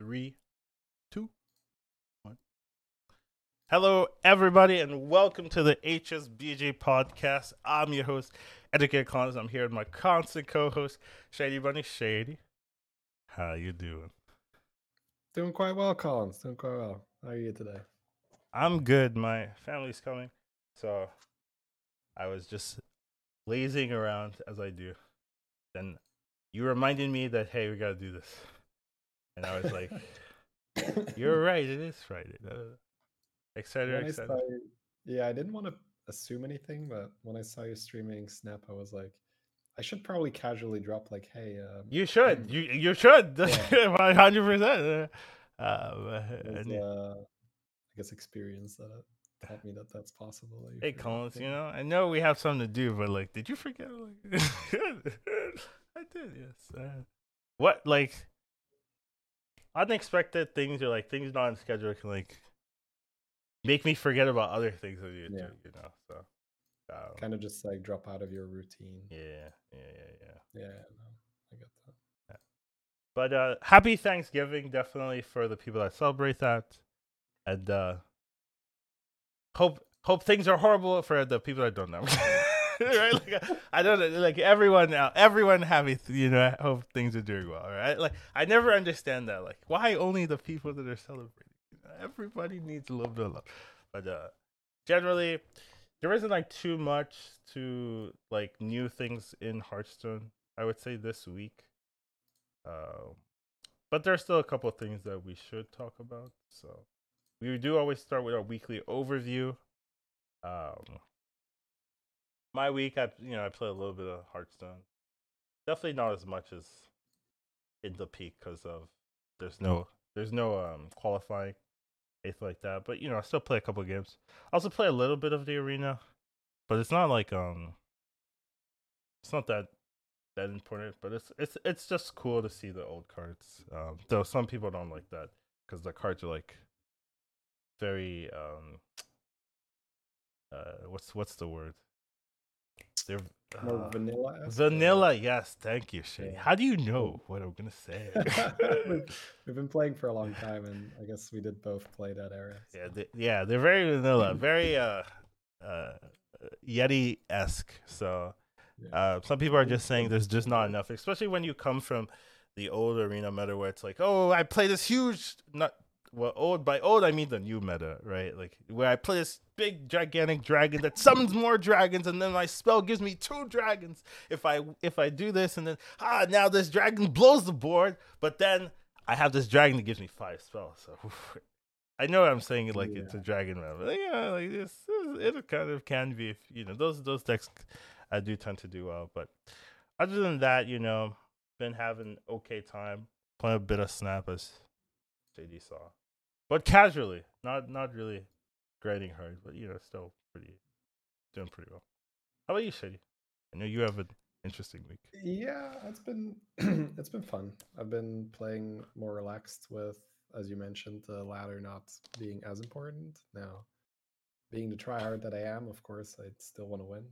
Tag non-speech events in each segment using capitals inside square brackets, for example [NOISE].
Three, two, one. Hello, everybody, and welcome to the HSBJ podcast. I'm your host, Educated Collins. I'm here with my constant co-host, Shady Bunny Shady. How you doing? Doing quite well, Collins. Doing quite well. How are you today? I'm good. My family's coming, so I was just lazing around as I do. Then you reminded me that hey, we gotta do this, and I was like, "You're right. It is Friday." Uh, excited, When I excited. saw you- yeah, I didn't want to assume anything, but when I saw you streaming Snap, I was like, I should probably casually drop like, "Hey, um, You should. Mm. You you should. [LAUGHS] One hundred percent. Um, there's, and yeah. uh, I guess experience that taught me that that's possible. that Hey, Collins. You know, I know we have something to do, but like, did you forget? Like, [LAUGHS] I did. Yes. Uh, what like unexpected things or like things not on schedule can like make me forget about other things that you do. Yeah. You know. So. Um, kind of just like drop out of your routine. yeah. Yeah. Yeah. Yeah. Yeah, no, I get that. But uh happy Thanksgiving definitely for the people that celebrate that. And uh hope hope things are horrible for the people that don't know. [LAUGHS] [LAUGHS] right? Like I don't like everyone now everyone happy you know, I hope things are doing well, right? Like I never understand that. Like why only the people that are celebrating? Everybody needs a little bit of love. But uh generally there isn't like too much to like new things in Hearthstone, I would say this week. Um, but there's still a couple things that we should talk about. So we do always start with our weekly overview. Um, my week, I you know I play a little bit of Hearthstone. Definitely not as much as in the peak because of there's no there's no um qualifying anything like that. But you know I still play a couple games. I also play a little bit of the arena, but it's not like um it's not that that important, but it's it's it's just cool to see the old cards. Um, though some people don't like that because the cards are like very um uh what's what's the word? They're More uh, vanilla. vanilla. Yes, thank you, Shay. Yeah. How do you know what I'm gonna say? [LAUGHS] we've, [LAUGHS] we've been playing for a long time, and I guess we did both play that era. yeah, they, yeah, they're very vanilla, [CLEARS THROAT] very uh uh Yeti esque. So Uh, some people are just saying there's just not enough, especially when you come from the old arena meta where it's like, oh, I play this huge, not well, old by old I mean the new meta, right? Like where I play this big gigantic dragon that summons more dragons, and then my spell gives me two dragons if I if I do this, and then ah now this dragon blows the board, but then I have this dragon that gives me five spells. So [LAUGHS] I know I'm saying it like it's a dragon meta, but yeah, like this, it kind of can be if you know those those decks I do tend to do well. But other than that, you know, been having okay time playing a bit of snap as JD saw, but casually, not not really grinding hard, but you know, still pretty doing pretty well. How about you, Shady? I know you have an interesting week. Yeah, it's been [CLEARS THROAT] it's been fun. I've been playing more relaxed with, as you mentioned, the ladder not being as important. Now, being the tryhard that I am, of course, I still want to win.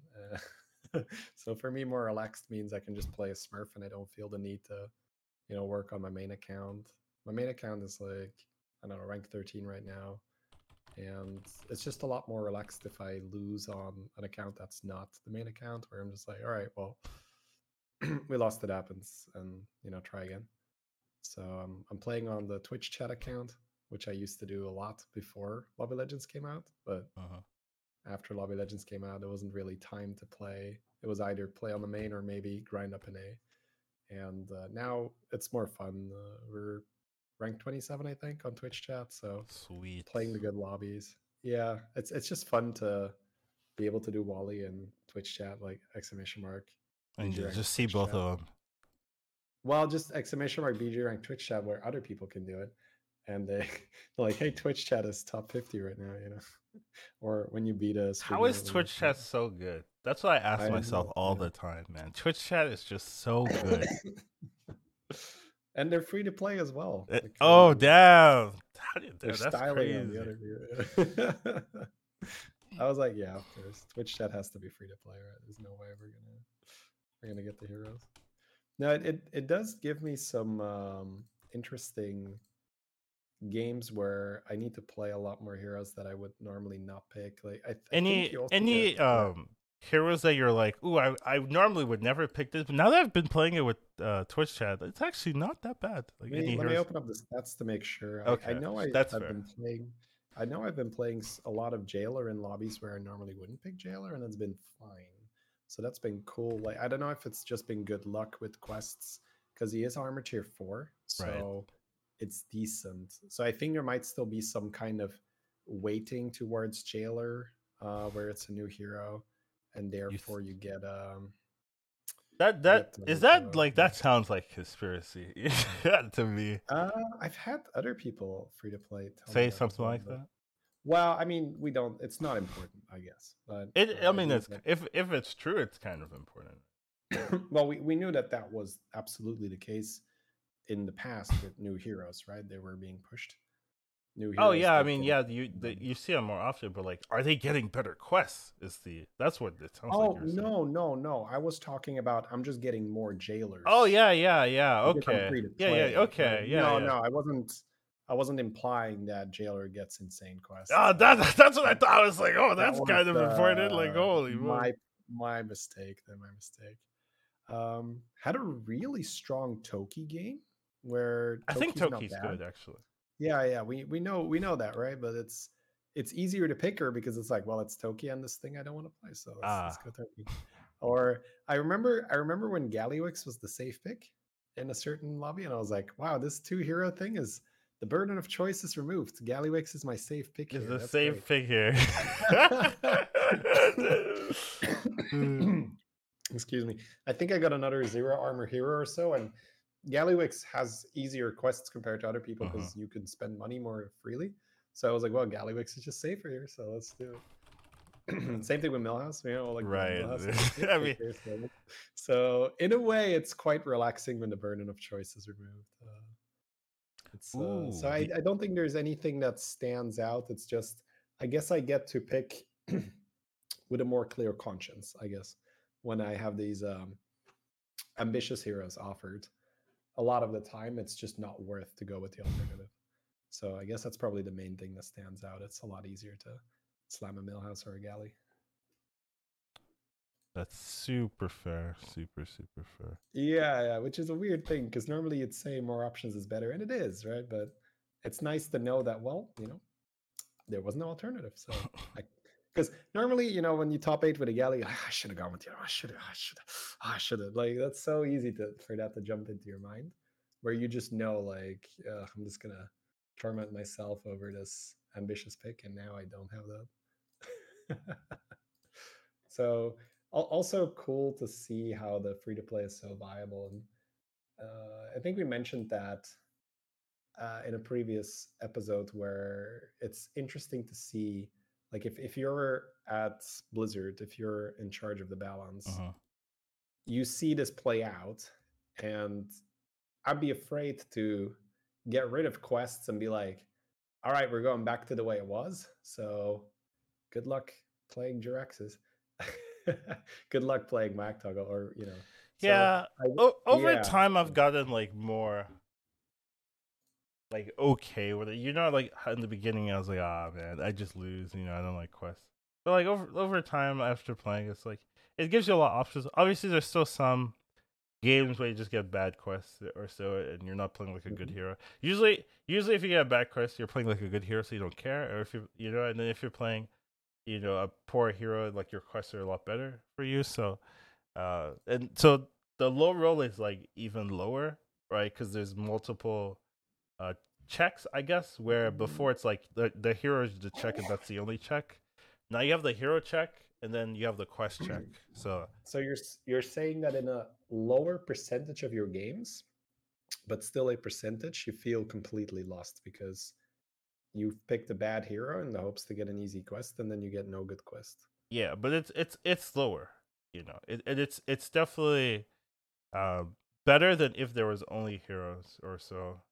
Uh, [LAUGHS] so for me, more relaxed means I can just play a Smurf and I don't feel the need to, you know, work on my main account. My main account is like I don't know, rank 13 right now. And it's just a lot more relaxed if I lose on an account that's not the main account, where I'm just like, all right, well, [CLEARS THROAT] we lost it happens and you know try again so um, i'm playing on the twitch chat account which i used to do a lot before lobby legends came out but Uh-huh. after lobby legends came out there wasn't really time to play it was either play on the main or maybe grind up an a and uh, now it's more fun uh, we're ranked 27 i think on twitch chat so Sweet. playing the good lobbies yeah it's it's just fun to be able to do wally and twitch chat like exclamation mark and just see Twitch both chat. of them. Well, just exclamation mark BG rank Twitch chat where other people can do it. And they they're [LAUGHS] like, hey, Twitch chat is top 50 right now, you know. [LAUGHS] or when you beat us. How is Twitch chat so good? That's what I ask I myself know, all the time, man. Twitch chat is just so good. [LAUGHS] and they're free to play as well. Uh, like, oh um, damn! How do you, They're that's styling on the other view. [LAUGHS] I was like, yeah, of course. Twitch chat has to be free to play, right? There's no way we're gonna we're gonna get the heroes. Now it, it, it does give me some um, interesting games where I need to play a lot more heroes that I would normally not pick. Like I, I think Any also any um heroes that you're like, ooh, I I normally would never pick this, but now that I've been playing it with uh Twitch chat, it's actually not that bad. Like Let me, let me open up the stats to make sure. I, I know I, that's I've fair. been playing. I know I've been playing a lot of Jailer in lobbies where I normally wouldn't pick Jailer, and it's been fine. So that's been cool. Like I don't know if it's just been good luck with quests because he is armor tier four, Right. so it's decent. So I think there might still be some kind of weighting towards Jailer, uh, where it's a new hero, and therefore you get um. That that is that uh, like that sounds like conspiracy [LAUGHS] to me. Uh, I've had other people free to play Say something like that. Well, I mean, we don't. It's not important, I guess. But It uh, I mean it's get- if if it's true, it's kind of important. [COUGHS] well, we, we knew that that was absolutely the case in the past with new heroes, right? They were being pushed. New Oh yeah, I mean yeah, you the, you see them more often, but like, are they getting better quests? Is the that's what it sounds Oh like. you're no, no, no! I was talking about. I'm just getting more jailers. Oh yeah, yeah, yeah. Okay. Yeah, yeah. Okay. Yeah. No, yeah. no, I wasn't. I wasn't implying that jailer gets insane quests. Oh, that, [LAUGHS] that's what I thought. I was like, oh, that's was, kind of important. Like, holy my moly. my mistake. Then my mistake. Um, had a really strong Toki game where I think Toki's good actually. Yeah, yeah, we we know we know that, right? But it's it's easier to pick her because it's like, well, it's Toki and this thing I don't want to play, so let's, let's Ah. go Toki. Or I remember I remember when Gallywix was the safe pick in a certain lobby, and I was like, wow, this two hero thing is the burden of choice is removed. Gallywix is my safe pick. Is here. the same great." figure. [LAUGHS] [LAUGHS] Excuse me. I think I got another zero armor hero or so, and Gallywix has easier quests compared to other people Uh-huh. because you can spend money more freely. So I was like, well, Gallywix is just safer here, so let's do it. [CLEARS THROAT] Same thing with Millhouse, you know, like Right. [LAUGHS] I mean- so, in a way, it's quite relaxing when the burden of choice is removed. Uh, it's, uh, so I, I don't think there's anything that stands out. It's just I guess I get to pick [CLEARS THROAT] with a more clear conscience. I guess when I have these um, ambitious heroes offered, a lot of the time it's just not worth to go with the alternative. So I guess that's probably the main thing that stands out. It's a lot easier to slam a millhouse or a galley. That's super fair. Super, super fair. Yeah, yeah, which is a weird thing because normally you'd say more options is better, and it is, right? But it's nice to know that, well, you know, there was no alternative. So, [LAUGHS] because normally, you know, when you top eight with a galley, "Ah, I should have gone with you. I should have. I should have. I should have. Like that's so easy to for that to jump into your mind, where you just know, like, uh, I'm just gonna torment myself over this ambitious pick, and now I don't have that. [LAUGHS] so also cool to see how the free to play is so viable and uh, i think we mentioned that uh, in a previous episode where it's interesting to see like if, if you're at blizzard if you're in charge of the balance Uh-huh. you see this play out and i'd be afraid to get rid of quests and be like all right we're going back to the way it was so good luck playing Jaraxxus. [LAUGHS] good luck playing Mac Toggle or you know so yeah. I- O- over yeah. time, I've gotten like more like okay with it. You know, like in the beginning, I was like, ah, man, I just lose. You know, I don't like quests. But like over over time, after playing, it's like it gives you a lot of options. Obviously, there's still some games where you just get bad quests or so, and you're not playing like a good Mhm. hero. Usually, usually if you get a bad quest, you're playing like a good hero, so you don't care. Or if you you know, and then if you're playing, you know, a poor hero, like your quests are a lot better for you. So, uh, and so the low roll is like even lower, right? Because there's multiple uh checks, I guess. Where before it's like the the hero is the check, and that's the only check. Now you have the hero check, and then you have the quest check. So so you're you're saying that in a lower percentage of your games but still a percentage you feel completely lost because you've picked a bad hero in the hopes to get an easy quest and then you get no good quest yeah, but it's it's it's lower. You know, it, it it's it's definitely uh, better than if there was only heroes or so.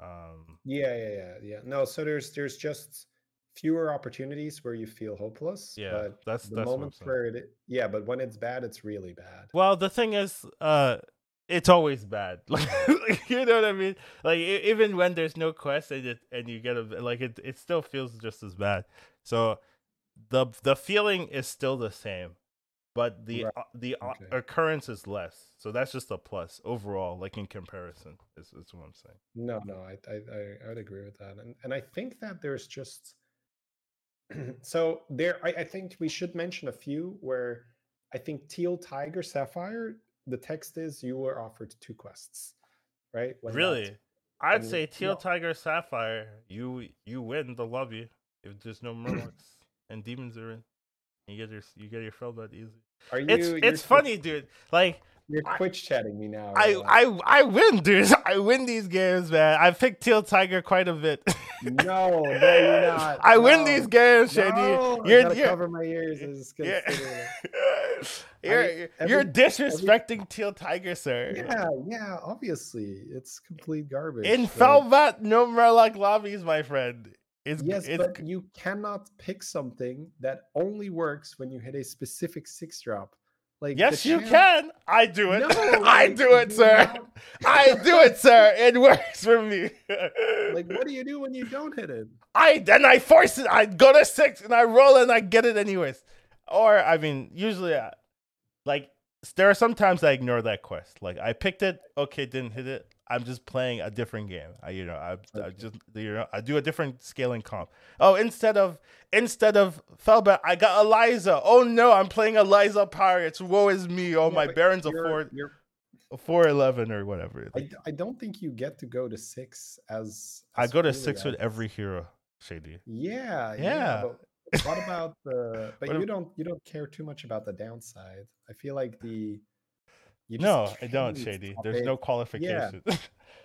Um, yeah yeah yeah yeah no so there's there's just fewer opportunities where you feel hopeless yeah, but that's the that's moments where it yeah but when it's bad it's really bad Well, the thing is, uh, it's always bad. [LAUGHS] Like, you know what I mean? Like even when there's no quest and it, and you get a like it it still feels just as bad. So the the feeling is still the same, but the Right. uh, the uh, Okay. occurrence is less. So that's just a plus overall, like in comparison. Is, is what I'm saying. No, no, I, I, I, would agree with that, and and I think that there's just [CLEARS THROAT] so there. I, I think we should mention a few where I think Teal Tiger Sapphire. The text is you were offered two quests, right? When that- Really, I'd and- say Teal no. Tiger Sapphire. You you win the lobby if there's no [CLEARS THROAT] Murlocs and demons are in. You get your you get your Felbat easy. Are you? It's it's funny, dude. Like You're I- Twitch chatting me now. I? I I win, dude. [LAUGHS] I win these games, man. I picked Teal Tiger quite a bit. no, no, you're [LAUGHS] not. I win these games, Shady. No, you're gotta you're, cover my ears. I was you're, you're, I- you're every- disrespecting Teal Tiger, sir. Yeah, yeah. Obviously, it's complete garbage. In but- Felbat, no Murloc lobbies, my friend. It's Yes, it's but you cannot pick something that only works when you hit a specific six drop. Like yes, you can. I do it. [LAUGHS] No, I like, do it, sir. not- [LAUGHS] I do it, sir. It works for me. [LAUGHS] Like, what do you do when you don't hit it? I then I force it. I go to six and I roll and I get it anyways. Or I mean, usually, I, like there are sometimes I ignore that quest. Like I picked it, okay, didn't hit it. I'm just playing a different game. I, you know, I, I just you know I do a different scaling comp. Oh, instead of instead of Felbat, I got Eliza. Oh no, I'm playing Eliza Pirates. Woe is me. Oh Yeah, my Baron's a four you're- four eleven or whatever. I, I don't think you get to go to six as. I go to six with every hero, Shady. Yeah, Yeah. but [LAUGHS] what about the? But What you don't you don't care too much about the downside. I feel like the. You No, I don't, Shady. There's eight. no qualification. [LAUGHS]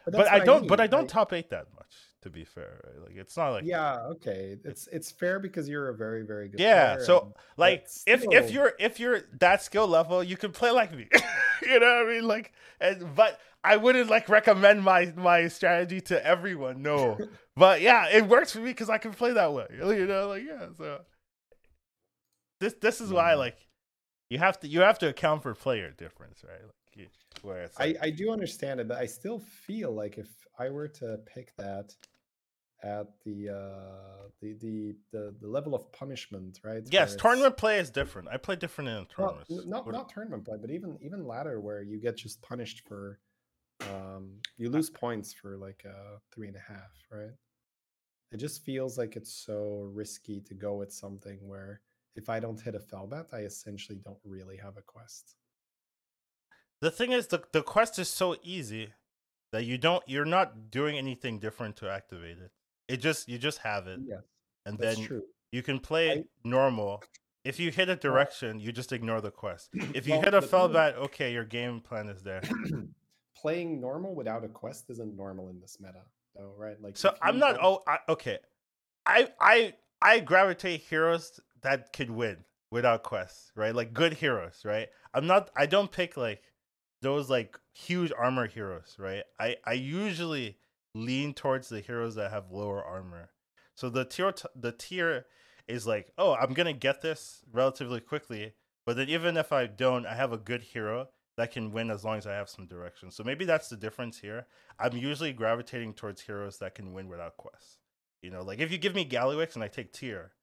But, but I don't. But I don't like- top eight that much. To be fair, right? like it's not like Yeah, okay. It's it's fair because you're a very very good. Yeah, so, like if if you're if you're that skill level, you can play like me. [LAUGHS] you know what I mean? Like, and but I wouldn't like recommend my my strategy to everyone. No, [LAUGHS] but yeah, it works for me because I can play that way. You know, like yeah. So this this is why mm-hmm. like you have to you have to account for player difference, right? Like you, where it's I, I do understand it, but I still feel like if I were to pick that at the uh the the the, the level of punishment, right? yes, tournament play is different. I play different in well, tournaments. n- not What- not tournament play, but even even ladder where you get just punished for um you lose points for like uh three and a half, right? It just feels like it's so risky to go with something where if I don't hit a Felbat, I essentially don't really have a quest. The thing is, the the quest is so easy that you don't you're not doing anything different to activate it. It just you just have it, Yes, and then true. you can play I- normal. If you hit a [CLEARS THROAT] direction, you just ignore the quest. If you Well, hit a is- Felbat, okay, your game plan is there. [CLEARS THROAT] playing normal without a quest isn't normal in this meta, though, right? Like, So I'm not. Oh, I, okay. I I I gravitate heroes that could win without quests, right? Like good heroes, right? I'm not. I don't pick like those like huge armor heroes, right? I I usually lean towards the heroes that have lower armor. So the tier t- the tier is like, oh, I'm gonna get this relatively quickly, but then even if I don't, I have a good hero that can win as long as I have some direction. So maybe that's the difference here. I'm usually gravitating towards heroes that can win without quests. You know, like if you give me Gallywix and I take tier,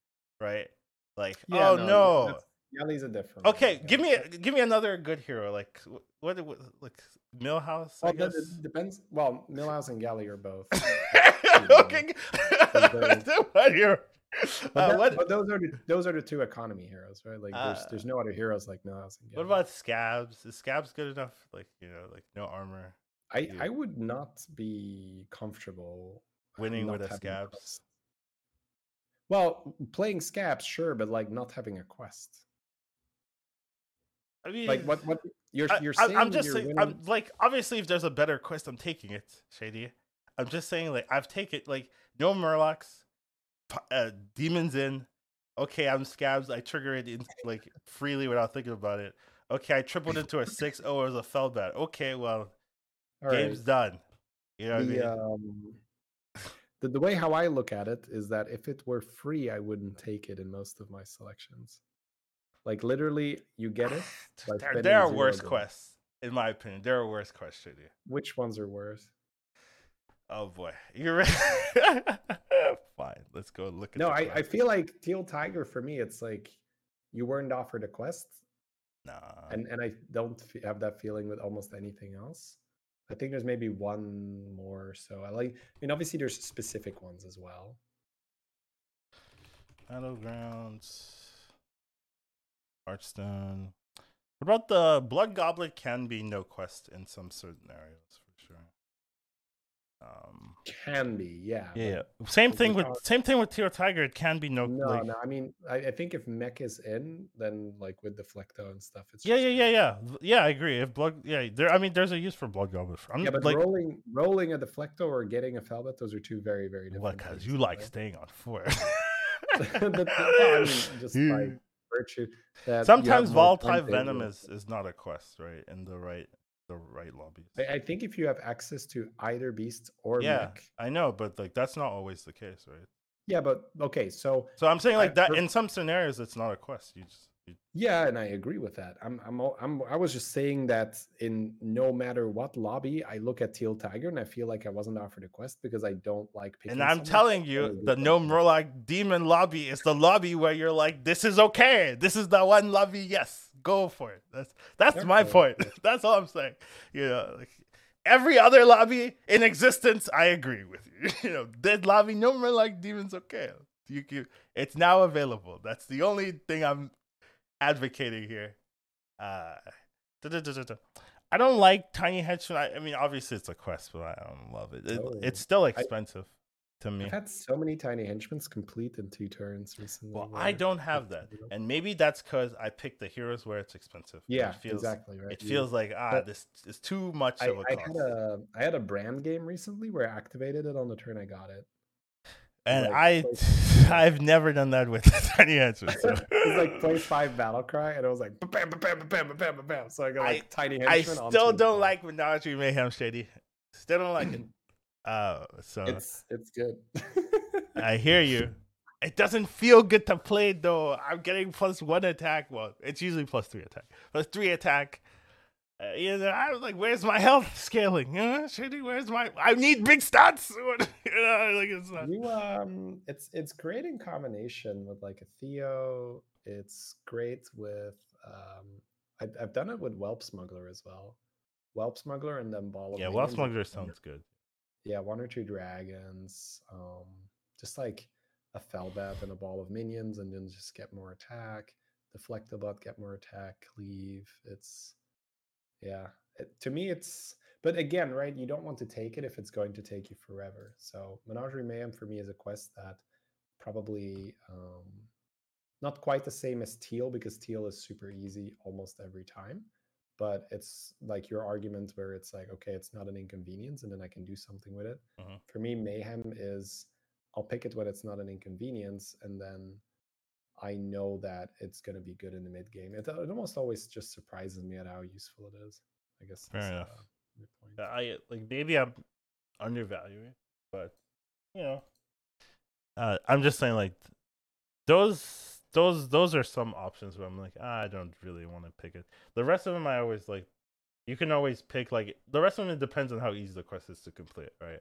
right? Like, Yeah, oh no, no. Yali's a different. Okay, yeah. give me a, give me another good hero. Like what, what like Millhouse, Well, that guess. it depends. Well, Millhouse and Galley are both. [LAUGHS] okay. what [LAUGHS] hero? But, Uh, that- what but those are the, those are the two economy heroes, right? Like, there's Uh, there's no other heroes like Millhouse and what about Scabbs? Is Scabbs good enough? Like, you know, like no armor. I? I would not be comfortable Winning with a Scabbs? quest. Well, playing Scabbs, sure, but like not having a quest. I mean Like what what you're I, you're saying? I'm just saying. winning- I'm like, obviously, if there's a better quest, I'm taking it, Shady. I'm just saying, like, I've taken like no Murlocs, uh, demons in. Okay, I'm Scabbs. I trigger it in like freely without thinking about it. Okay, I tripled into a six. [LAUGHS] Oh, it was a Felbat. Okay, well, All right. game's done. You know what I mean? um, the the way how I look at it is that if it were free, I wouldn't take it in most of my selections. Like literally, you get it. [SIGHS] there, there are worse quests. in my opinion. There are worse quests, Shady. Which ones are worse? Oh boy, you're right. [LAUGHS] Fine, let's go look at. No, I, I feel like Teal Tiger for me, it's like you weren't offered a quest, Nah, and and I don't have that feeling with almost anything else. I think there's maybe one more. So I like. I mean, obviously there's specific ones as well. Battlegrounds, Hearthstone. What about the Blood Goblet? Can be no quest in some certain areas for sure. Um, Can be, yeah. yeah, yeah. Same thing with without- same thing with Teal Tiger. It can be no. No, like, no. I mean, I, I think if mech is in, then like with the Flecto and stuff, it's Yeah, just yeah, yeah, yeah, yeah. I agree. If blood, yeah, there. I mean, there's a use for blood goblet. I'm Yeah, but like, rolling rolling a deflecto or getting a Felbat, those are two very very different. because you like right? staying on. The- the- well, I mean, [LAUGHS] just by virtue that Sometimes have volatile venom do it. is, is not a quest, right? In the right the right lobbies. I, I think if you have access to either beast or yeah, mech, I know, but like that's not always the case, right? yeah. But okay, so So I'm saying I- like that per- in some scenarios it's not a quest. You just you, yeah, and I agree with that. I'm I'm I'm I was just saying that in no matter what lobby, I look at Teal Tiger and I feel like I wasn't offered a quest because I don't like picking. and I'm telling you, the no. Murloc demon lobby is the lobby where you're like, this is okay. This is the one lobby. Yes, go for it. That's that's my point. [LAUGHS] that's all I'm saying. You know, like every other lobby in existence, I agree with you. [LAUGHS] You know, dead lobby, no Murloc demon's okay. You can, it's now available. That's the only thing I'm advocating here. Uh. I don't like tiny henchman. I, I mean, obviously it's a quest, but I don't love it. it Oh. it's still expensive to me. I've had so many tiny henchmen complete in two turns recently. Well, I don't have that, and maybe that's because I picked the heroes where it's expensive. It Yeah, feels, exactly. Right. It You- feels like ah, but this is too much I, of a I cost. had a I had a brand game recently where I activated it on the turn I got it. And like, I, [LAUGHS] I've never done that with [LAUGHS] tiny henchman. So. it was like play five battle cry, and it was like bam, bam, bam, bam, bam, bam, bam. So I got like tiny I henchmen. onto still don't like Menagerie Mayhem Shady. Still don't like it. [CLEARS THROAT] Uh, so It's it's good. I hear you. It doesn't feel good to play though. I'm getting plus one attack. Well, it's usually plus three attack. Plus three attack. Uh, you know, I was like, "Where's my health scaling? You know, Shady, where's my? I need big stats." [LAUGHS] you know, like it's not. you um, it's it's great in combination with like a Theo. It's great with um, I, I've done it with Whelp Smuggler as well. Whelp Smuggler and then Ball of Yeah, Whelp smuggler it's one or- sounds good. yeah, one or two dragons. Um, just like a Felbat and a ball of minions, and then just get more attack. Deflect-o-Bot, get more attack. Cleave. It's yeah. It, to me, it's but again, right? You don't want to take it if it's going to take you forever. So Menagerie Mayhem for me is a quest that probably um, not quite the same as Teal because Teal is super easy almost every time. But it's like your argument where it's like, okay, it's not an inconvenience, and then I can do something with it. Mhm. For me, Mayhem is I'll pick it when it's not an inconvenience, and then I know that it's going to be good in the mid game. It, it almost always just surprises me at how useful it is. I guess. Fair enough. uh, point. Yeah, I like maybe I'm undervaluing, but you know, uh, I'm just saying like those those those are some options where I'm like ah, I don't really want to pick it. The rest of them I always like. You can always pick like the rest of them. It depends on how easy the quest is to complete, right?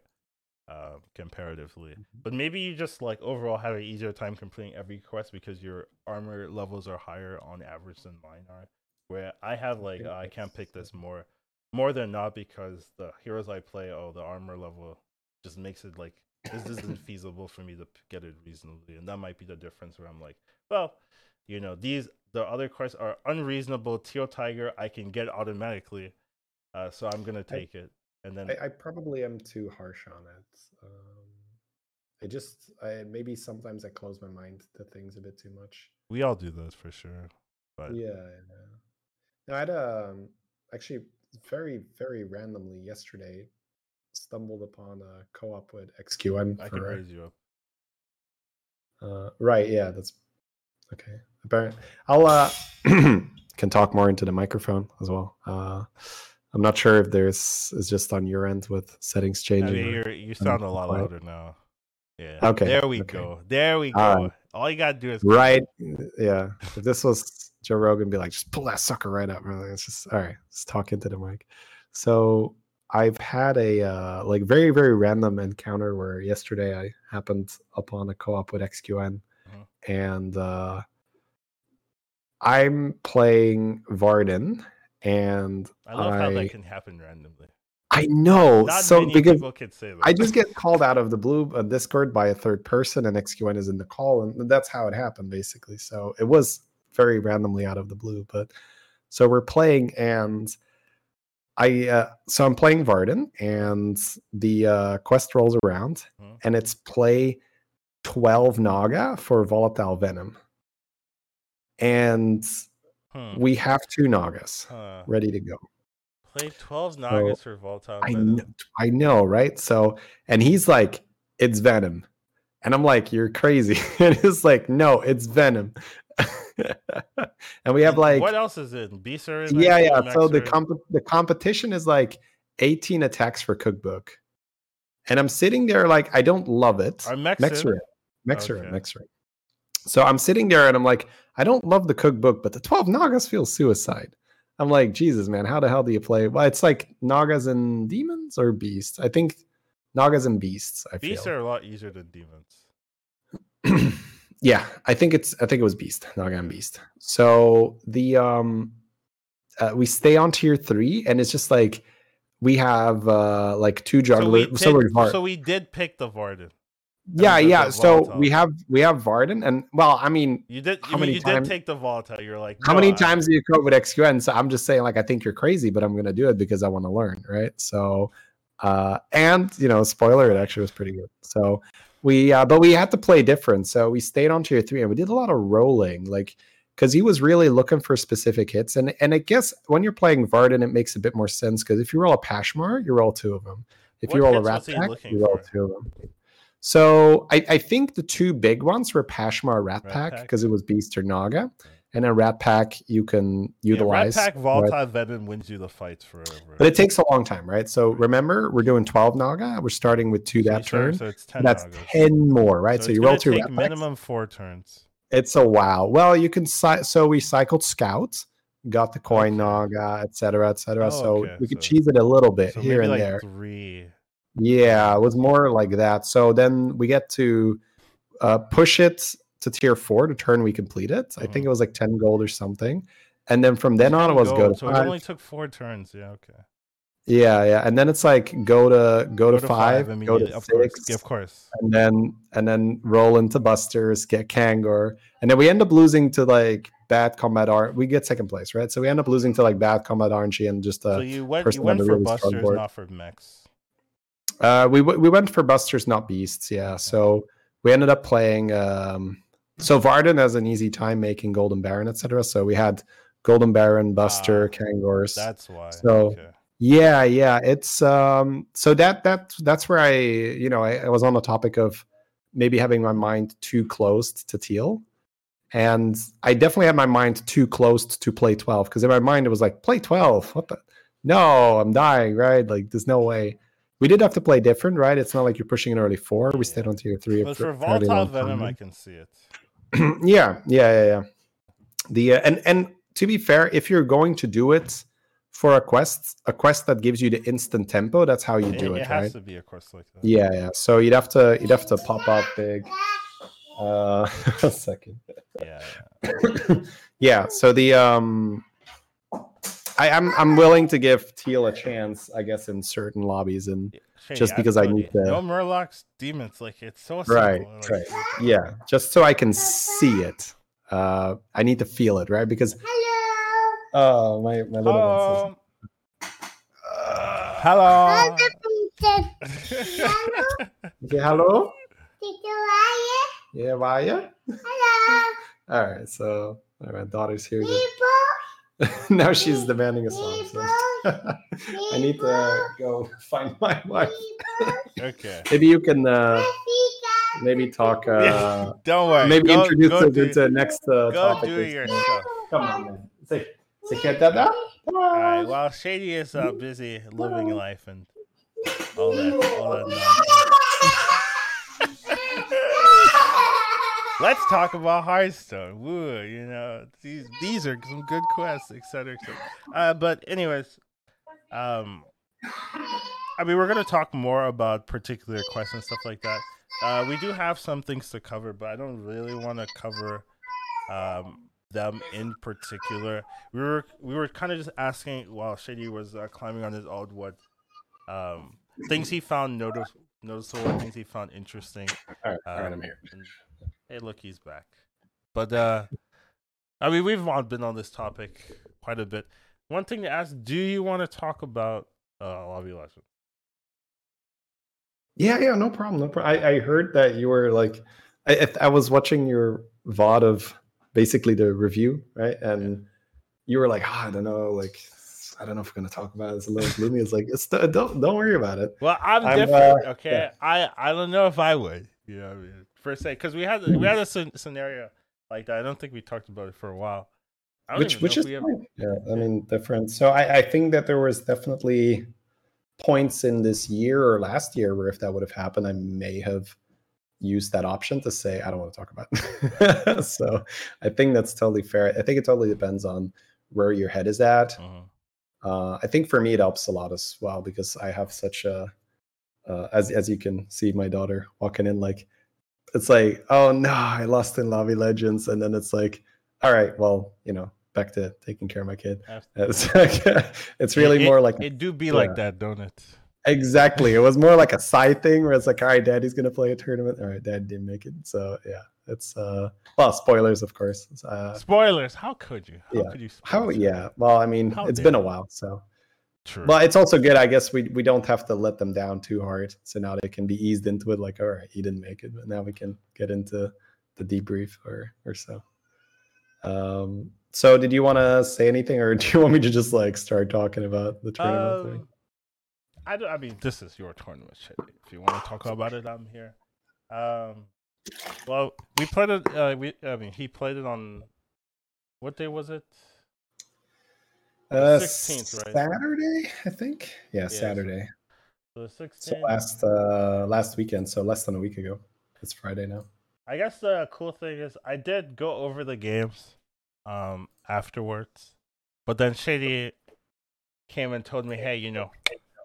Uh, comparatively, Mhm. but maybe you just like overall have an easier time completing every quest because your armor levels are higher on average than mine are. Where I have like think uh, I can't pick this more more than not because the heroes I play, oh, the armor level just makes it like this isn't [COUGHS] feasible for me to get it reasonably, and that might be the difference. Where I'm like, well, you know, these the other quests are unreasonable. Teal Tiger I can get automatically, uh, so I'm gonna take it. And then I, I probably am too harsh on it. Um, I just, I maybe sometimes I close my mind to things a bit too much. we all do those for sure. But Yeah, yeah. No, I had um, actually very, very randomly yesterday stumbled upon a co-op with XQN. I can raise you up. Uh, right. Yeah, that's okay. Apparently, I'll uh [CLEARS THROAT] can talk more into the microphone as well. Uh, I'm not sure if there's is just on your end with settings I changing. mean, or- you're, you sound a lot louder now. Yeah. Okay, There we okay. go. There we go. All you gotta do is Right. Yeah. If this was Joe Rogan be like, just pull that sucker right up. Really, it's just all right. Let's talk into the mic. So I've had a uh, like very very random encounter where yesterday I happened upon a co-op with XQN, Mhm. and uh, I'm playing Varden, and I love how that can happen randomly. I know Not so because people can say that. I just get called out of the blue uh, Discord by a third person, and XQN is in the call, and that's how it happened basically. So it was very randomly out of the blue, but so we're playing, and I uh, so I'm playing Varden, and the uh, quest rolls around, Mhm. and it's play twelve Naga for Volatile Venom, and Hmm. we have two Nagas Huh. ready to go. Play 12 Nagas for Volta. I know, I know, right? So, and he's like, it's Venom. And I'm like, you're crazy. [LAUGHS] and he's like, no, it's Venom. [LAUGHS] and we have like, what else is it? Beaster? yeah, yeah. So the comp- the competition is like 18 attacks for cookbook. And I'm sitting there like, I don't love it. In? Mexer, Mexer, Okay. Mexer. So I'm sitting there and I'm like, I don't love the cookbook, but the 12 Nagas feel suicide. I'm like, Jesus, man, how the hell do you play? Well, it's like Nagas and demons or beasts. I think Nagas and beasts. I Beasts feel. are a lot easier than demons. [CLEARS THROAT] yeah, I think it's. I think it was beast, Naga and beast. So the um, uh, we stay on tier three, and it's just like we have uh like two So we, jugglers. So, so we did pick the Varden. Yeah, yeah. So volatile. we have we have Varden, and well, I mean, You did. How you, mean, many you time- did take the volatile. You're like, how many I- times do you code with XQN? So I'm just saying, like, I think you're crazy, but I'm gonna do it because I want to learn, right? So, uh, and you know, spoiler, it actually was pretty good. So we, uh, but we had to play different. So we stayed on tier three, and we did a lot of rolling, like, because he was really looking for specific hits, and and I guess when you're playing Varden, it makes a bit more sense because if you roll a Pashmar, you roll two of them. If you What roll a hits Rat Pack, you roll for? two of them. So I, I think the two big ones were Pashmar Rat, Rat Pack because it was Beast or Naga, and a Rat Pack you can Yeah, utilize. Rat Pack volatile venom wins you the fights forever. But it takes a long time, right? So remember, we're doing 12 Naga. We're starting with two that turn. So it's ten. That's Nagas. 10 more, right? So, So, you roll two Rat Packs. minimum four turns. It's a wow. Well, you can so we cycled Scouts got the coin Okay. Naga, et cetera, et cetera. Oh, so okay, we could so- cheese it a little bit So here maybe and like there. three. Yeah, it was more like that. So then we get to uh, push it to tier four to turn we complete it. I think Mhm. it was like 10 gold or something. And then from then on, it 10 was go gold, to So it only took four turns. Yeah. Okay. Yeah, yeah. And then it's like go to go, to, five, go immediately, to of course. six, Yeah, of course. and then and then roll into busters, get Kangor, and then we end up losing to like bad combat art. We get second place, right? So we end up losing to like bad combat RNG and just so uh, you went. You went for really busters, not for mechs. Uh we we went for busters, not beasts. Yeah, so we ended up playing. um So Varden has an easy time making Golden Baron, etc. So we had Golden Baron, Buster, Ah, Kangors. That's why. So- okay. Yeah, yeah. It's um so that that that's where I you know I, I was on the topic of maybe having my mind too closed to teal. And I definitely had my mind too closed to play 12 because in my mind it was like play 12. What the no, I'm dying, right? Like there's no way. We did have to play different, right? It's not like you're pushing an early four. We stayed on tier three. But for volatile venom. I can see it. [CLEARS THROAT] yeah, yeah, yeah, yeah. The uh, and and to be fair, if you're going to do it for a quest, a quest that gives you the instant tempo, that's how you It, do it it, has right? to be a course like that. Yeah, yeah. So you'd have to you'd have to pop up big. Uh, [LAUGHS] a second. Yeah. yeah. [COUGHS] yeah. So the um, I, I'm I'm willing to give Teal a chance, I guess, in certain lobbies, and Shady, Just because I told need you, to- No Murlocs, demons. Like it's so simple. Right, like, right. yeah, just so I can see it. Uh, I need to feel it, right? Because Hello. oh, my my little one says, Hello. Hello. [LAUGHS] Okay, hello. Teacher Yeah, Raya. Hello. [LAUGHS] All right, so all right, my daughter's here. People. [LAUGHS] now she's demanding a song. So. [LAUGHS] I need to go find my wife. okay. Maybe you can uh, maybe talk. Uh, [LAUGHS] Don't worry. maybe go, introduce go her do, to the next uh, Go topic. do your stuff. Come on, man. Say, say, get that down. All right. While Shady is uh, busy living life and all that, all that nonsense. Let's talk about Hearthstone. Woo, you know, these these are some good quests, etc. etc. Uh, but anyways, um, I mean, we're gonna talk more about particular quests and stuff like that. Uh, we do have some things to cover, but I don't really want to cover um, them in particular. We were we were kind of just asking while Shady was uh, climbing on his old wood, um, things he found notice noticeable, things he found interesting. All right, all right, Um, I'm here. And- hey, look, he's back. But uh, I mean, we've all been on this topic quite a bit. One thing to ask: Do you want to talk about uh, Lobby Legends? Yeah, yeah, no problem. No problem. I, I heard that you were like, I, I- I was watching your VOD of basically the review, right? And you were like, "Ah, I don't know, like, I don't know if we're gonna talk about it. It's a little gloomy. It's like, it's don't don't worry about it. Well, I'm, I'm, different. uh, okay, yeah. I I don't know if I would. You know, what I mean, per se, because we had we had a scenario like that. I don't think we talked about it for a while. Which which is if ever- yeah i mean different so I, I think that there was definitely points in this year or last year where if that would have happened i may have used that option to say i don't want to talk about it [LAUGHS] so i think that's totally fair i think it totally depends on where your head is at Mhm. uh, i think for me it helps a lot as well because i have such a uh, as as you can see my daughter walking in like it's like oh no i lost in lobby legends and then it's like all right well you know back to taking care of my kid [LAUGHS] it's like it's really It- more like it do be like that, don't it? exactly it was more like a side [LAUGHS] thing where it's like all right daddy's gonna play a tournament all right dad didn't make it so yeah it's uh well spoilers of course uh Spoilers. How could you? How yeah. could you? how yeah well i mean How it's been a while so True. But it's also good, I guess. We we don't have to let them down too hard, so now they can be eased into it. Like, all right, he didn't make it, but now we can get into the debrief or or so. Um. So, did you want to say anything, or [LAUGHS] do you want me to just like start talking about the tournament? thing? Um, I, don't- I mean, this is your tournament, shit. If you want to talk about it, I'm here. Um, well, we played it. Uh, we, I mean, he played it on what day was it? Uh, 16th, right? Saturday, I think. Yeah, so- Saturday. So the So 16th. last uh last weekend, so less than a week ago. It's Friday now. I guess the cool thing is I did go over the games um afterwards. But then Shady came and told me, "Hey, you know,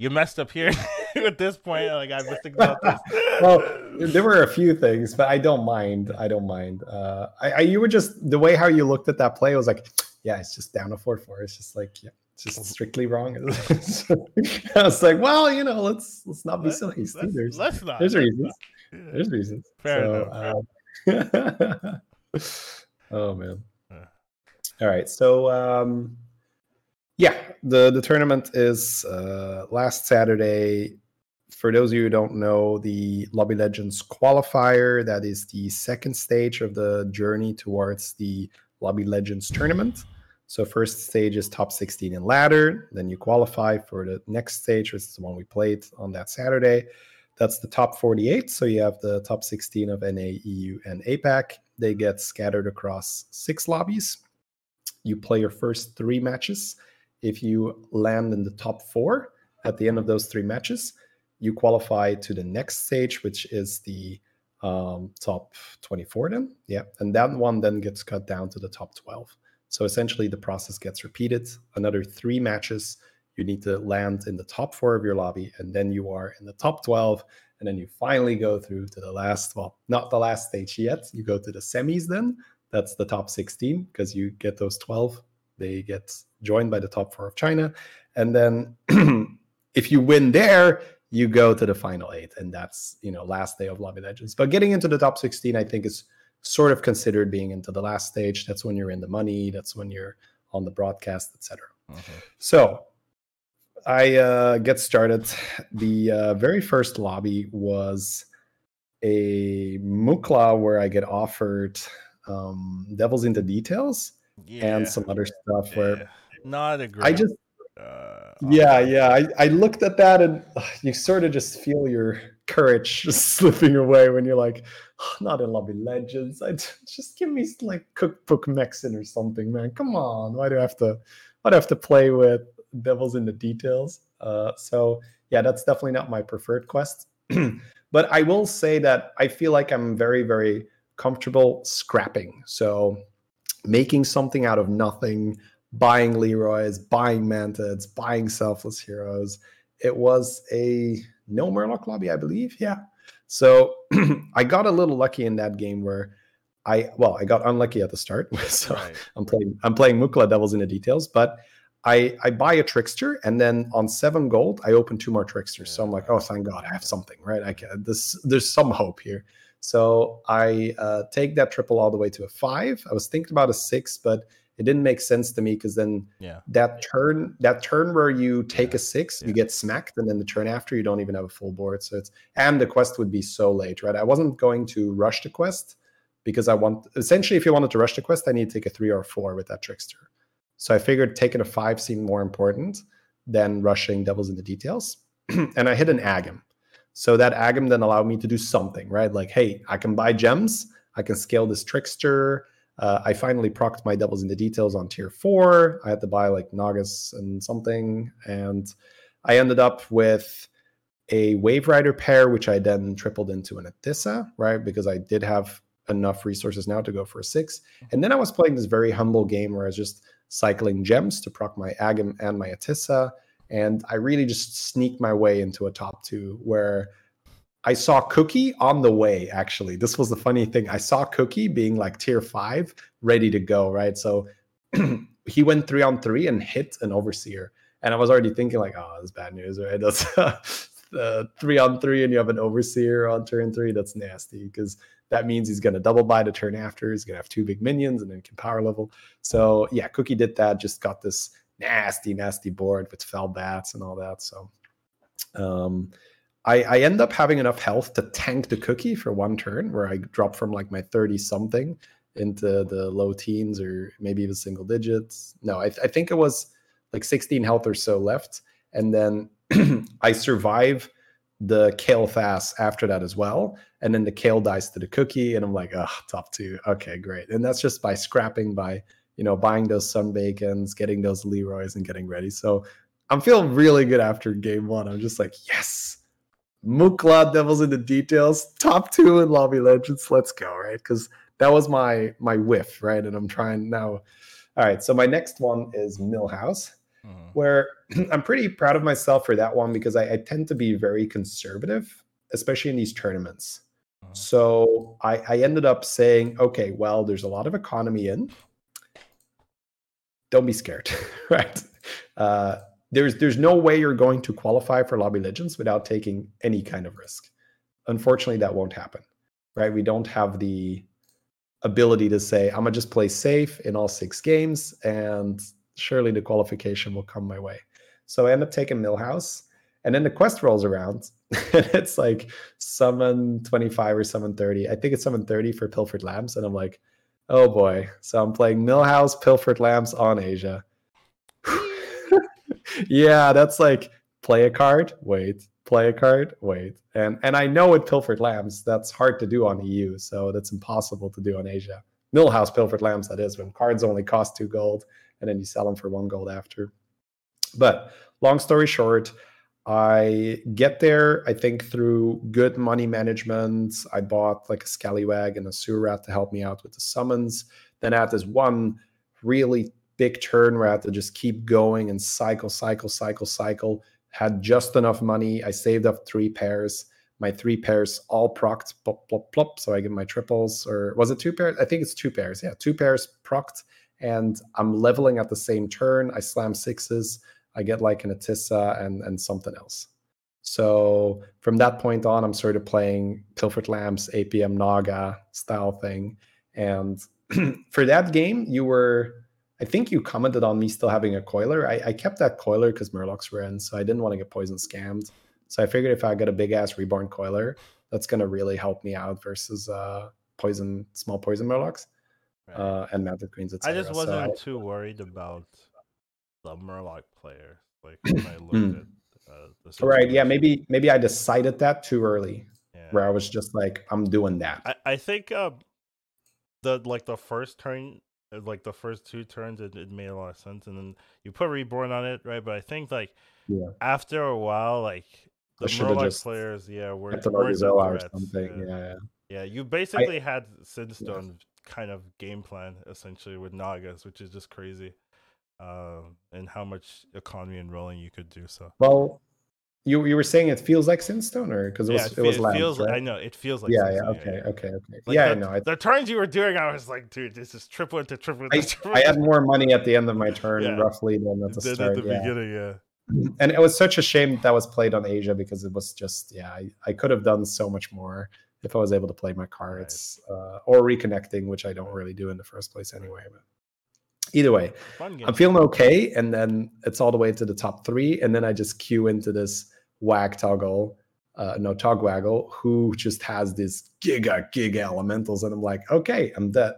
you messed up here [LAUGHS] at this point. Like I was thinking about this." well, there were a few things, but I don't mind. I don't mind. Uh, I, I you were just the way how you looked at that play was like, yeah, it's just down to four four. It's just like, yeah, it's just strictly wrong. [LAUGHS] I was like, well, you know, let's let's not be silly. Let's, There's let's not. there's reasons. not. Yeah. there's reasons. [LAUGHS] Fair so, um, [LAUGHS] oh man. Yeah. All right. So um yeah, the the tournament is uh last Saturday. For those of you who don't know, the Lobby Legends qualifier, that is the second stage of the journey towards the Lobby Legends tournament. So first stage is top 16 in ladder, then you qualify for the next stage, which is the one we played on that Saturday. That's the top 48. So you have the top 16 of NA, EU, and APAC. They get scattered across six lobbies. You play your first three matches. If you land in the top four at the end of those three matches, you qualify to the next stage, which is the um, top 24 then. Yeah. And that one then gets cut down to the top 12. So essentially, the process gets repeated. Another three matches. You need to land in the top four of your lobby, and then you are in the top 12. And then you finally go through to the last, well, not the last stage yet. You go to the semis then. That's the top 16 because you get those 12. They get joined by the top four of China. And then [CLEARS THROAT] if you win there, you go to the final eight. And that's, you know, last day of Lobby Legends. But getting into the top 16, I think is sort of considered being into the last stage. That's when you're in the money. That's when you're on the broadcast, etc. Mhm. So I uh, get started. The uh, very first lobby was a Mukla where I get offered um, Devils into Details Yeah. and some other stuff where not a great. I just uh, yeah yeah I, I looked at that and ugh, you sort of just feel your courage just [LAUGHS] slipping away when you're like "Oh, not in lobby legends. I just give me like cookbook mexin or something man. Come on. Why do i have to why do i have to play with devils in the details? Uh so yeah that's definitely not my preferred quest. [CLEARS THROAT] But i will say that i feel like i'm very very comfortable scrapping. So making something out of nothing, buying Leeroy's, buying Mantids, buying Selfless Heroes. It was a no Murloc lobby, I believe. Yeah. So [CLEARS THROAT] I got a little lucky in that game where I well, I got unlucky at the start. [LAUGHS] So Right. I'm playing I'm playing Mukla Devils in the details, but I I buy a trickster and then on seven gold I open two more tricksters. So I'm like, oh thank God, I have something, right? I can this there's some hope here. So I uh, take that triple all the way to a five. I was thinking about a six, but it didn't make sense to me because then Yeah. that turn that turn where you take Yeah, a six, yeah. you get smacked, and then the turn after you don't even have a full board. So it's and the quest would be so late, right? I wasn't going to rush the quest because I want essentially if you wanted to rush the quest, I need to take a three or a four with that trickster. So I figured taking a five seemed more important than rushing devils in the details. [CLEARS THROAT] and I hit an agam. So that agam then allowed me to do something, right? Like, hey, I can buy gems, I can scale this trickster. Uh, I finally procced my devils in the details on tier four. I had to buy like Nagas and something. And I ended up with a Wave Rider pair, which I then tripled into an Atissa, right? Because I did have enough resources now to go for a six. And then I was playing this very humble game where I was just cycling gems to proc my Agam and my Atissa. And I really just sneaked my way into a top two where I saw Cookie on the way, actually. This was the funny thing. I saw Cookie being like tier five, ready to go, right? So [CLEARS THROAT] he went three on three and hit an overseer. And I was already thinking, like, oh, that's bad news, right? [LAUGHS] That's uh, three on three, and you have an overseer on turn three. That's nasty because that means he's going to double buy the turn after. He's going to have two big minions and then can power level. So, yeah, Cookie did that, just got this nasty, nasty board with Felbats and all that. So, um, I, I end up having enough health to tank the cookie for one turn where I drop from like my 30 something into the low teens or maybe even single digits. No, I, I think it was like 16 health or so left. And then [CLEARS THROAT] I survive the Kael'thas after that as well. And then the Kael dies to the cookie. And I'm like, oh, top two. Okay, great. And that's just by scrapping, by, you know, buying those sun bacons, getting those Leeroy's and getting ready. So I'm feeling really good after game one. I'm just like, yes, Mukla Devils in the details, top two in Lobby Legends. Let's go, right? Because that was my my whiff, right? And I'm trying now. All right, so my next one is Millhouse, Mhm. where [CLEARS THROAT] I'm pretty proud of myself for that one because I, I tend to be very conservative, especially in these tournaments. Mhm. So I, I ended up saying, okay, well, there's a lot of economy in. Don't be scared, [LAUGHS] right? Uh, there's there's no way you're going to qualify for lobby legends without taking any kind of risk. Unfortunately, that won't happen, right? We don't have the ability to say I'm gonna just play safe in all six games, and surely the qualification will come my way. So I end up taking Millhouse, and then the quest rolls around, [LAUGHS] and it's like summon 25 or summon 30. I think it's summon 30 for Pilfered Lamps, and I'm like, oh boy. So I'm playing Millhouse Pilfered Lamps on Asia. Yeah, that's like play a card, wait, play a card, wait. And and I know with Pilfered Lamps, that's hard to do on EU, so that's impossible to do on Asia. Millhouse Pilfered Lamps, that is, when cards only cost two gold, and then you sell them for one gold after. But long story short, I get there, I think, through good money management. I bought like a scallywag and a sewer rat to help me out with the summons. Then I had this one really big turn where I to just keep going and cycle, cycle, cycle, cycle. Had just enough money. I saved up three pairs. My three pairs all procced, plop, plop, plop. So I get my triples, or was it two pairs? I think it's two pairs. Yeah, two pairs procced. And I'm leveling at the same turn. I slam sixes. I get like an Atissa and, and something else. So from that point on, I'm sort of playing Pilfered Lamps, APM Naga style thing. And [CLEARS THROAT] for that game, you were, I think you commented on me still having a coiler. I, I kept that coiler because Murlocs were in, so I didn't want to get poison scammed. So I figured if I get a big ass reborn coiler, that's going to really help me out versus uh, poison, small poison Murlocs Right. uh, and Mounted Queens, I just wasn't I- too worried about the Murloc player. Like when I looked Hmm. at uh, the Right. Yeah. Maybe maybe I decided that too early, Yeah. where I was just like, I'm doing that. I, I think uh, the like the first turn, like the first two turns, it, it made a lot of sense, and then you put reborn on it, right? But I think like Yeah. after a while, like the Murloc players, yeah, were Kept an weren't a Orgazilla or something. yeah. Yeah. yeah. Yeah, you basically had Sinstone kind of game plan essentially with Nagas, which is just crazy. Um, and how much economy and rolling you could do. So Well, you you were saying it feels like Sinstone, or because it was yeah, it, fe- was it feels. right? I know it feels like. yeah, yeah, Sinstone, okay, okay, okay. Like yeah, the, I know. I, the turns you were doing, I was like, dude, this is triple into triple into I, triple. I had more money at the end of my turn, Yeah. roughly, than at the than start. at the yeah. beginning. Yeah. [CLEARS THROAT] and it was such a shame that was played on Asia because it was just yeah I, I could have done so much more if I was able to play my cards uh, or reconnecting, which I don't really do in the first place anyway. But either way, I'm feeling okay, and then it's all the way to the top three, and then I just queue into this wag toggle, uh, no togwaggle, who just has this giga giga elementals, and I'm like, okay, I'm dead.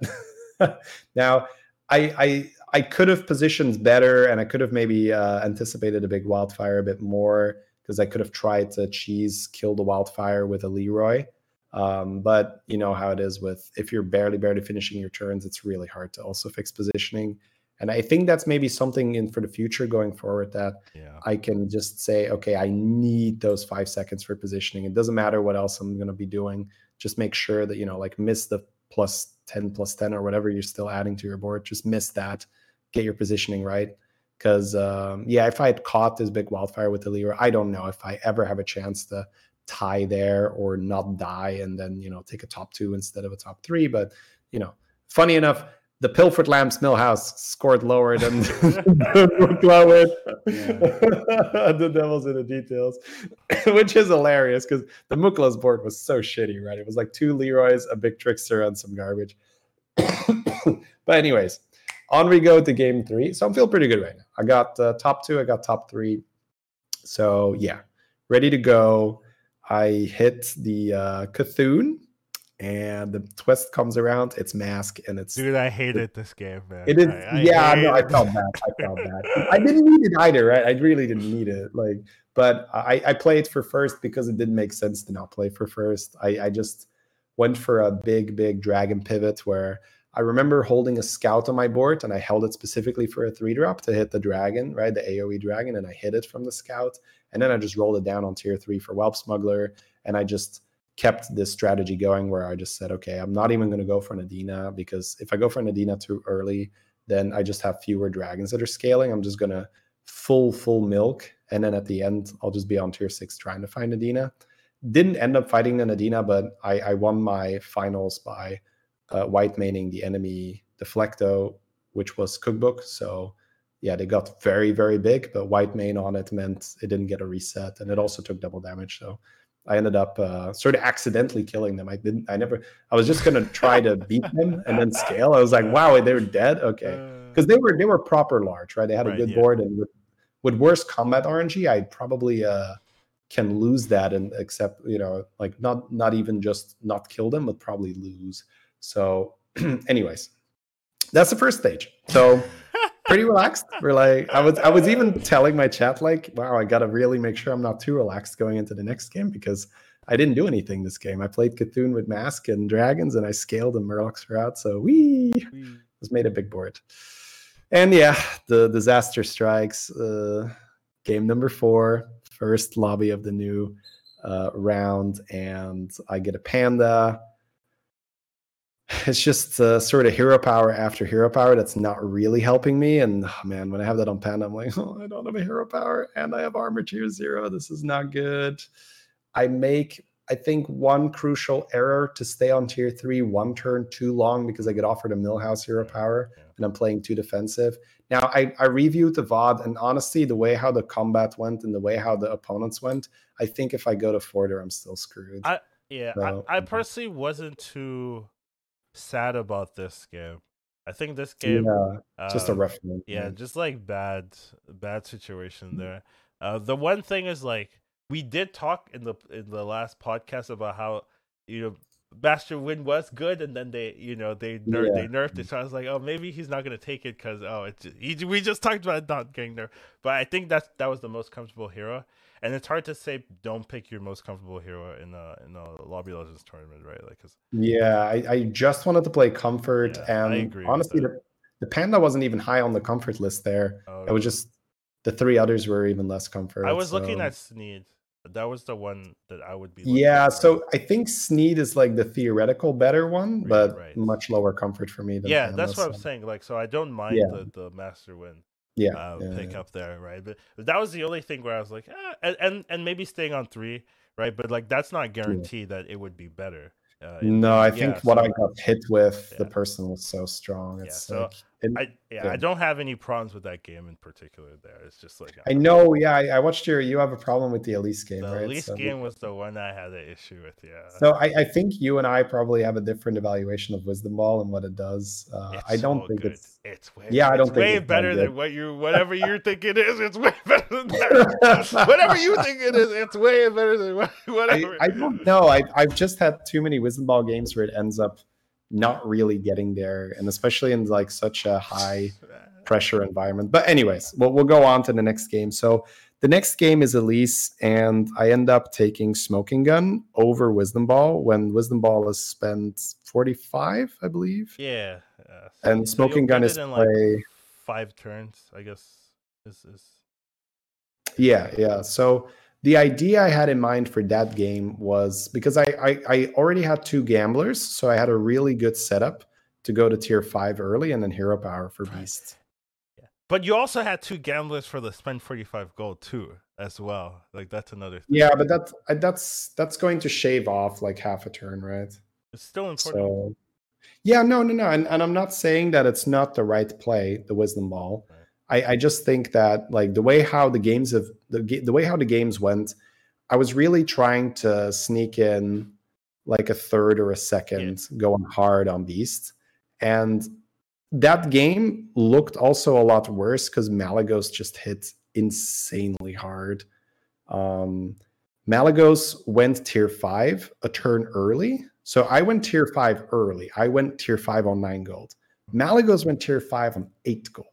[LAUGHS] now, I I I could have positioned better, and I could have maybe uh, anticipated a big wildfire a bit more because I could have tried to cheese kill the wildfire with a Leeroy. Um, but you know how it is with if you're barely barely finishing your turns, it's really hard to also fix positioning. And I think that's maybe something in for the future going forward that yeah. I can just say, okay, I need those five seconds for positioning. It doesn't matter what else I'm going to be doing. Just make sure that, you know, like miss the plus 10, plus 10 or whatever you're still adding to your board. Just miss that. Get your positioning right. Because, um, yeah, if I had caught this big wildfire with the Leeroy, I don't know if I ever have a chance to tie there or not die and then, you know, take a top two instead of a top three. But, you know, funny enough, the Pilfered Lamps Millhouse scored lower than [LAUGHS] Brooklyn [LAUGHS] the devil's in the details, [COUGHS] which is hilarious because the Mukla's board was so shitty, right? It was like two Leeroy's, a big trickster, and some garbage. [COUGHS] but anyways, on we go to game three. So I'm feeling pretty good right now. I got uh, top two, I got top three. So yeah, ready to go. I hit the uh, Cthulhu, and the twist comes around. It's mask, and it's Dude, I hated this game, man. it is, I, I yeah, no, I felt bad. I felt [LAUGHS] bad. I didn't need it either, right? I really didn't need it. Like, but I, I played for first because it didn't make sense to not play for first. I, I just went for a big, big dragon pivot where I remember holding a scout on my board and I held it specifically for a three drop to hit the dragon, right? The AoE dragon, and I hit it from the scout. And then I just rolled it down on tier three for Whelp Smuggler. And I just kept this strategy going where I just said, okay, I'm not even going to go for an Nadina because if I go for an Nadina too early, then I just have fewer dragons that are scaling. I'm just going to full, full milk. And then at the end, I'll just be on tier six trying to find Nadina. Didn't end up fighting the Nadina, but I, I won my finals by uh, white maining the enemy Deflecto, which was Cookbook. So yeah, they got very, very big, but white main on it meant it didn't get a reset and it also took double damage. So I ended up uh, sort of accidentally killing them. I didn't. I never. I was just gonna try to [LAUGHS] beat them and then scale. I was like, wow, they were dead. Okay, Uh, because they were they were proper large, right? They had a good yeah. board, and with, with worse combat RNG, I probably uh, can lose that and accept, you know, like not not even just not kill them, but probably lose. So, [CLEARS THROAT] anyways, that's the first stage. So pretty relaxed. We're like, I was I was even telling my chat like, wow, I gotta really make sure I'm not too relaxed going into the next game because I didn't do anything this game. I played Cthulhu with Mask and Dragons, and I scaled and Murlocs were out. So we was made a big board. And yeah, the disaster strikes. Uh, game number four, first lobby of the new uh, round, and I get a panda. [LAUGHS] It's just uh, sort of hero power after hero power that's not really helping me. And oh, man, when I have that on panda, I'm like, [LAUGHS] oh, I don't have a hero power, and I have armor tier zero. This is not good. I make I think one crucial error to stay on tier three one turn too long because I get offered a Millhouse hero power Yeah. and I'm playing too defensive. Now I, I reviewed the VOD and honestly the way how the combat went and the way how the opponents went, I think if I go to Forder, I'm still screwed. I- Yeah, So, I, I personally wasn't too sad about this game. I think this game, yeah, just a um, rough one. yeah, just like bad, bad situation there. Uh, the one thing is like we did talk in the in the last podcast about how you know Master Nguyen was good, and then they you know they ner- Yeah. they nerfed it. So I was like, oh, maybe he's not gonna take it because oh, it's he, we just talked about not getting nerfed. But I think that's that was the most comfortable hero, and it's hard to say don't pick your most comfortable hero in a in a Lobby Legends tournament, right? like because Yeah, I, I just wanted to play comfort, Yeah, and honestly, the, the panda wasn't even high on the comfort list there. oh, It was just the three others were even less comfort. I was looking at Sneed. That was the one that I would be. looking Yeah, at. so I think Sneed is like the theoretical better one, but right. much lower comfort for me than yeah, Thanos, that's what I'm saying. Like, so I don't mind Yeah. the the Master Nguyen Yeah, uh, yeah, pick yeah. up there, right? But, that was the only thing where I was like, ah, and, and and maybe staying on three, right? But like that's not guaranteed that it would be better. Uh, No, I yeah, think what so- I got hit with, the person was so strong. Yeah, It's so like, it- I yeah, Yeah. I don't have any problems with that game in particular. There, it's just like I know. Yeah, I, I watched your. You have a problem with the Elise game, the right? least So- game was the one I had an issue with. Yeah, So I, I think you and I probably have a different evaluation of Wisdom Ball and what it does. Uh, I don't so think good. it's. It's way, Yeah, I don't it's think way it's better than what you whatever you think it is. It's way [LAUGHS] better than that. [LAUGHS] whatever you think it is, it's way better than what- I, whatever. I don't know. I, I've just had too many Wisdom Ball games where it ends up not really getting there, and especially in like such a high [LAUGHS] pressure environment. But anyways, we'll, we'll go on to the next game. So the next game is Elise, and I end up taking Smoking Gun over Wisdom Ball when Wisdom Ball is spent 45, I believe. Yeah, uh, And so Smoking Gun is in, like, five turns, I guess. Is is Yeah, yeah. So the idea I had in mind for that game was because I, I I already had two gamblers, so I had a really good setup to go to tier five early and then hero power for Right. beast. But you also had two gamblers for the spend forty five gold too, as well. Like that's another. Thing. Yeah, but that's that's that's going to shave off like half a turn, right? It's still important. So yeah, no, no, no. And, and I'm not saying that it's not the right play, the wisdom ball. I, I just think that like the way how the games have the the way how the games went, I was really trying to sneak in like a third or a second going hard on Beast. And that game looked also a lot worse because Malygos just hit insanely hard. Um, Malygos went tier five a turn early. So I went tier five early. I went tier five on nine gold. Malygos went tier five on eight gold.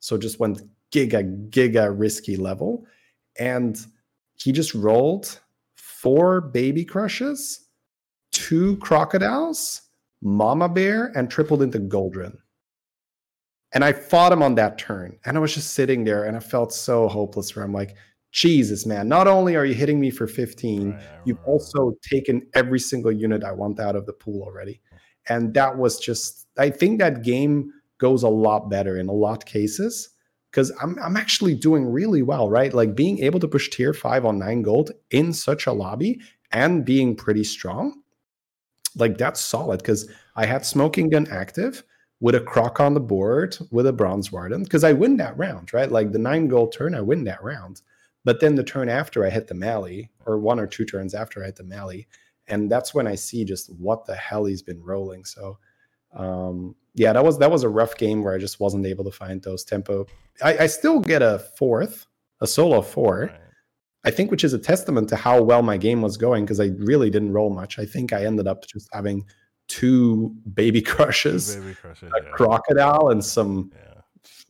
So just went giga, giga risky level. And he just rolled four baby crushes, two crocodiles, mama bear, and tripled into Goldrinn. And I fought him on that turn. And I was just sitting there and I felt so hopeless for him. Like, Jesus, man, not only are you hitting me for 15, Right, you've remember. also taken every single unit I want out of the pool already. And that was just, I think that game goes a lot better in a lot of cases because I'm, I'm actually doing really well, right? Like being able to push tier five on nine gold in such a lobby and being pretty strong, like that's solid because I had Smoking Gun active with a croc on the board with a bronze warden because I win that round, right? Like the nine gold turn, I win that round. But then the turn after I hit the Mally, or one or two turns after I hit the Mally, and that's when I see just what the hell he's been rolling. So um yeah, that was that was a rough game where I just wasn't able to find those tempo. I, I still get a fourth, a solo four. Right. I think, which is a testament to how well my game was going because I really didn't roll much. I think I ended up just having two baby [LAUGHS] Two crushes, baby crushes, a yeah. crocodile, and some Yeah.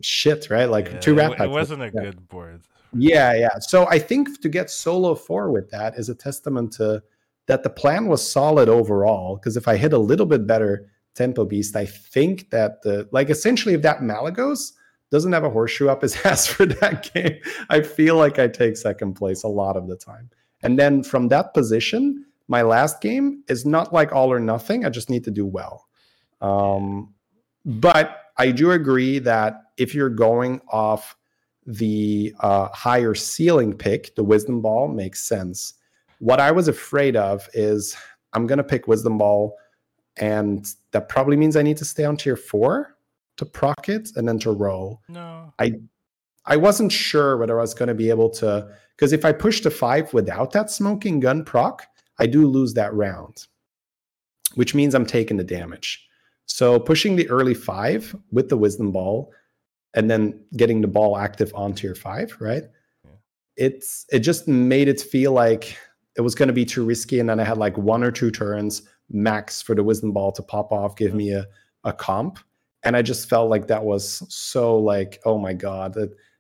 shit, right? Like Yeah, two it rat It packs. wasn't a good board. Yeah, yeah. So I think to get solo four with that is a testament to that the plan was solid overall. Because if I hit a little bit better tempo beast, I think that the like essentially if that Malygos doesn't have a horseshoe up his [LAUGHS] ass for that game, I feel like I take second place a lot of the time. And then from that position, my last game is not like all or nothing. I just need to do well. Um, but I do agree that if you're going off the uh, higher ceiling pick, the wisdom ball makes sense. What I was afraid of is I'm going to pick wisdom ball, and that probably means I need to stay on tier four to proc it and then to roll. No. I I wasn't sure whether I was going to be able to, because if I push to five without that smoking gun proc, I do lose that round, which means I'm taking the damage. So pushing the early five with the wisdom ball and then getting the ball active on tier five, right? Yeah. It's it just made it feel like it was going to be too risky. And then I had like one or two turns max for the wisdom ball to pop off, give me a, a comp. And I just felt like that was so like, oh my God.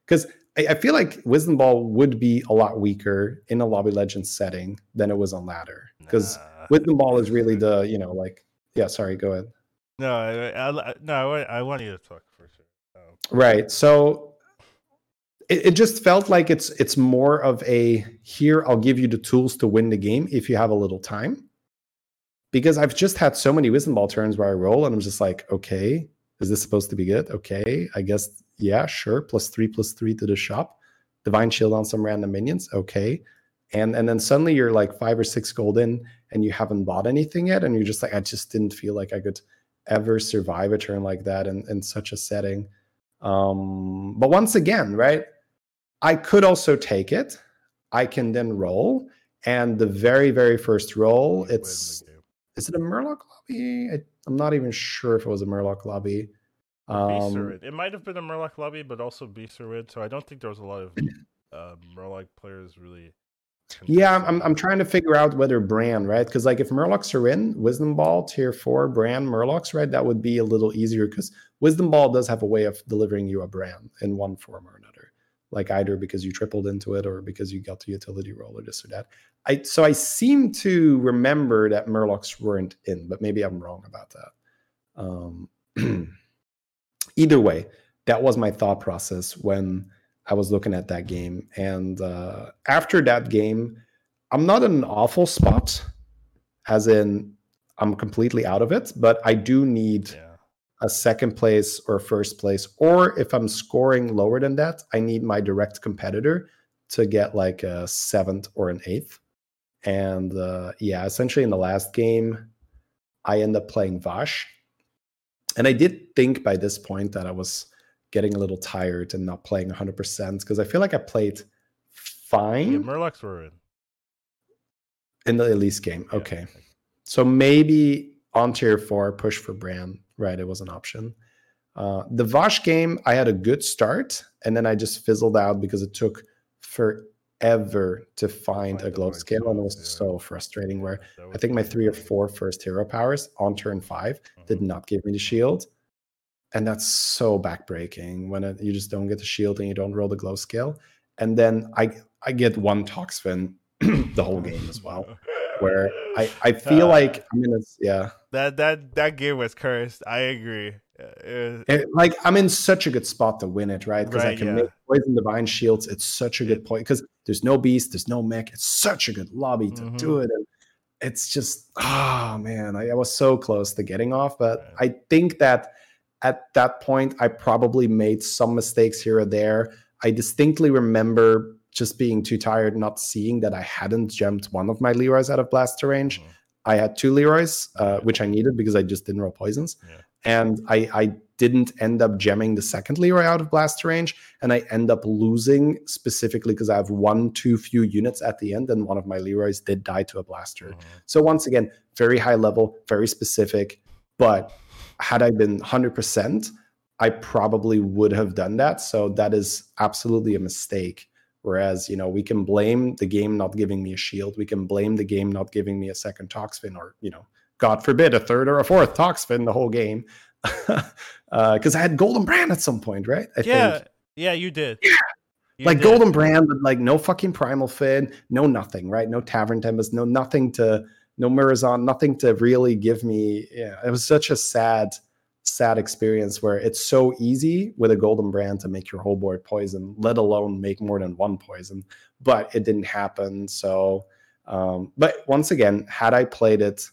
Because I, I feel like wisdom ball would be a lot weaker in a lobby legends setting than it was on ladder. Because Nah. wisdom ball is really the, you know, like, yeah, sorry, go ahead. No, I, I, no, I, I want you to talk for sure. Um, Right. So it, it just felt like it's it's more of a here I'll give you the tools to win the game if you have a little time. Because I've just had so many wisdom ball turns where I roll and I'm just like, okay, is this supposed to be good? Okay, I guess yeah, sure. Plus three, plus three to the shop. Divine shield on some random minions. Okay. And and then suddenly you're like five or six gold in and you haven't bought anything yet. And you're just like, I just didn't feel like I could ever survive a turn like that in, in such a setting. Um, but once again, right? I could also take it. I can then roll. And the very, very first roll, it's. Is it a Murloc lobby? I, I'm not even sure if it was a Murloc lobby. Um, It might have been a Murloc lobby, but also Beast so I don't think there was a lot of [CLEARS THROAT] uh, Murloc players really. yeah, I'm, I'm, trying to figure out whether Brann, right? Because like if Murlocs are in, Wisdom Ball, Tier 4, Brann, Murlocs, right? That would be a little easier because Wisdom Ball does have a way of delivering you a Brann in one form or another. Like either because you tripled into it or because you got the utility roll or this or that. I so I seem to remember that Murlocs weren't in, but maybe I'm wrong about that. Um, [CLEARS THROAT] either way, that was my thought process when I was looking at that game. And uh, after that game, I'm not in an awful spot, as in I'm completely out of it, but I do need Yeah. A second place or first place. Or if I'm scoring lower than that, I need my direct competitor to get like a seventh or an eighth. And uh, yeah, essentially in the last game, I end up playing Vashj. And I did think by this point that I was getting a little tired and not playing 100% because I feel like I played Yeah, fine Murlocs were in. in the Elise game. Yeah. Okay. So maybe on tier four, push for Brann. Right, it was an option. Uh, the Vashj game, I had a good start, and then I just fizzled out because it took forever to find a glow scale, and it was yeah. so frustrating. Where I think my three or four first hero powers on turn five did Mhm. not give me the shield, and that's so backbreaking when it, you just don't get the shield and you don't roll the glow scale, and then I I get one Toxfin [CLEARS THROAT] the whole [LAUGHS] game as well [LAUGHS] where I, I [LAUGHS] feel Uh, like I'm in a yeah that that that game was cursed. I agree. It was- it- like I'm in such a good spot to win it, right? Because I can yeah. make poison divine shields. It's such a good point because there's no beast, there's no mech. It's such a good lobby to Mm-hmm. do it, and it's just oh man, I, I was so close to getting off, but Right. I think that at that point I probably made some mistakes here or there. I distinctly remember just being too tired, not seeing that I hadn't jumped one of my Leeroy's out of blaster range. Mhm. I had two Leeroy's, uh, which I needed because I just didn't roll poisons. Yeah. And I, I didn't end up gemming the second Leeroy out of blaster range. And I end up losing specifically because I have one too few units at the end, and one of my Leeroy's did die to a blaster. Mhm. So once again, very high level, very specific. But had I been 100%, I probably would have done that. So that is absolutely a mistake. Whereas, you know, we can blame the game not giving me a shield. We can blame the game not giving me a second Toxfin or, you know, God forbid, a third or a fourth Toxfin the whole game. [LAUGHS] Uh, because I had Golden Brann at some point, right? I yeah, think. yeah, you did. Yeah. You like did. Golden Brann, but like no fucking Primal Fin, no nothing, right? No Tavern Tempest, no nothing to, no Murazon, nothing to really give me. Yeah, it was such a sad, sad experience where it's so easy with a Golden Brann to make your whole board poison, let alone make more than one poison. But it didn't happen. So, um, but once again, had I played it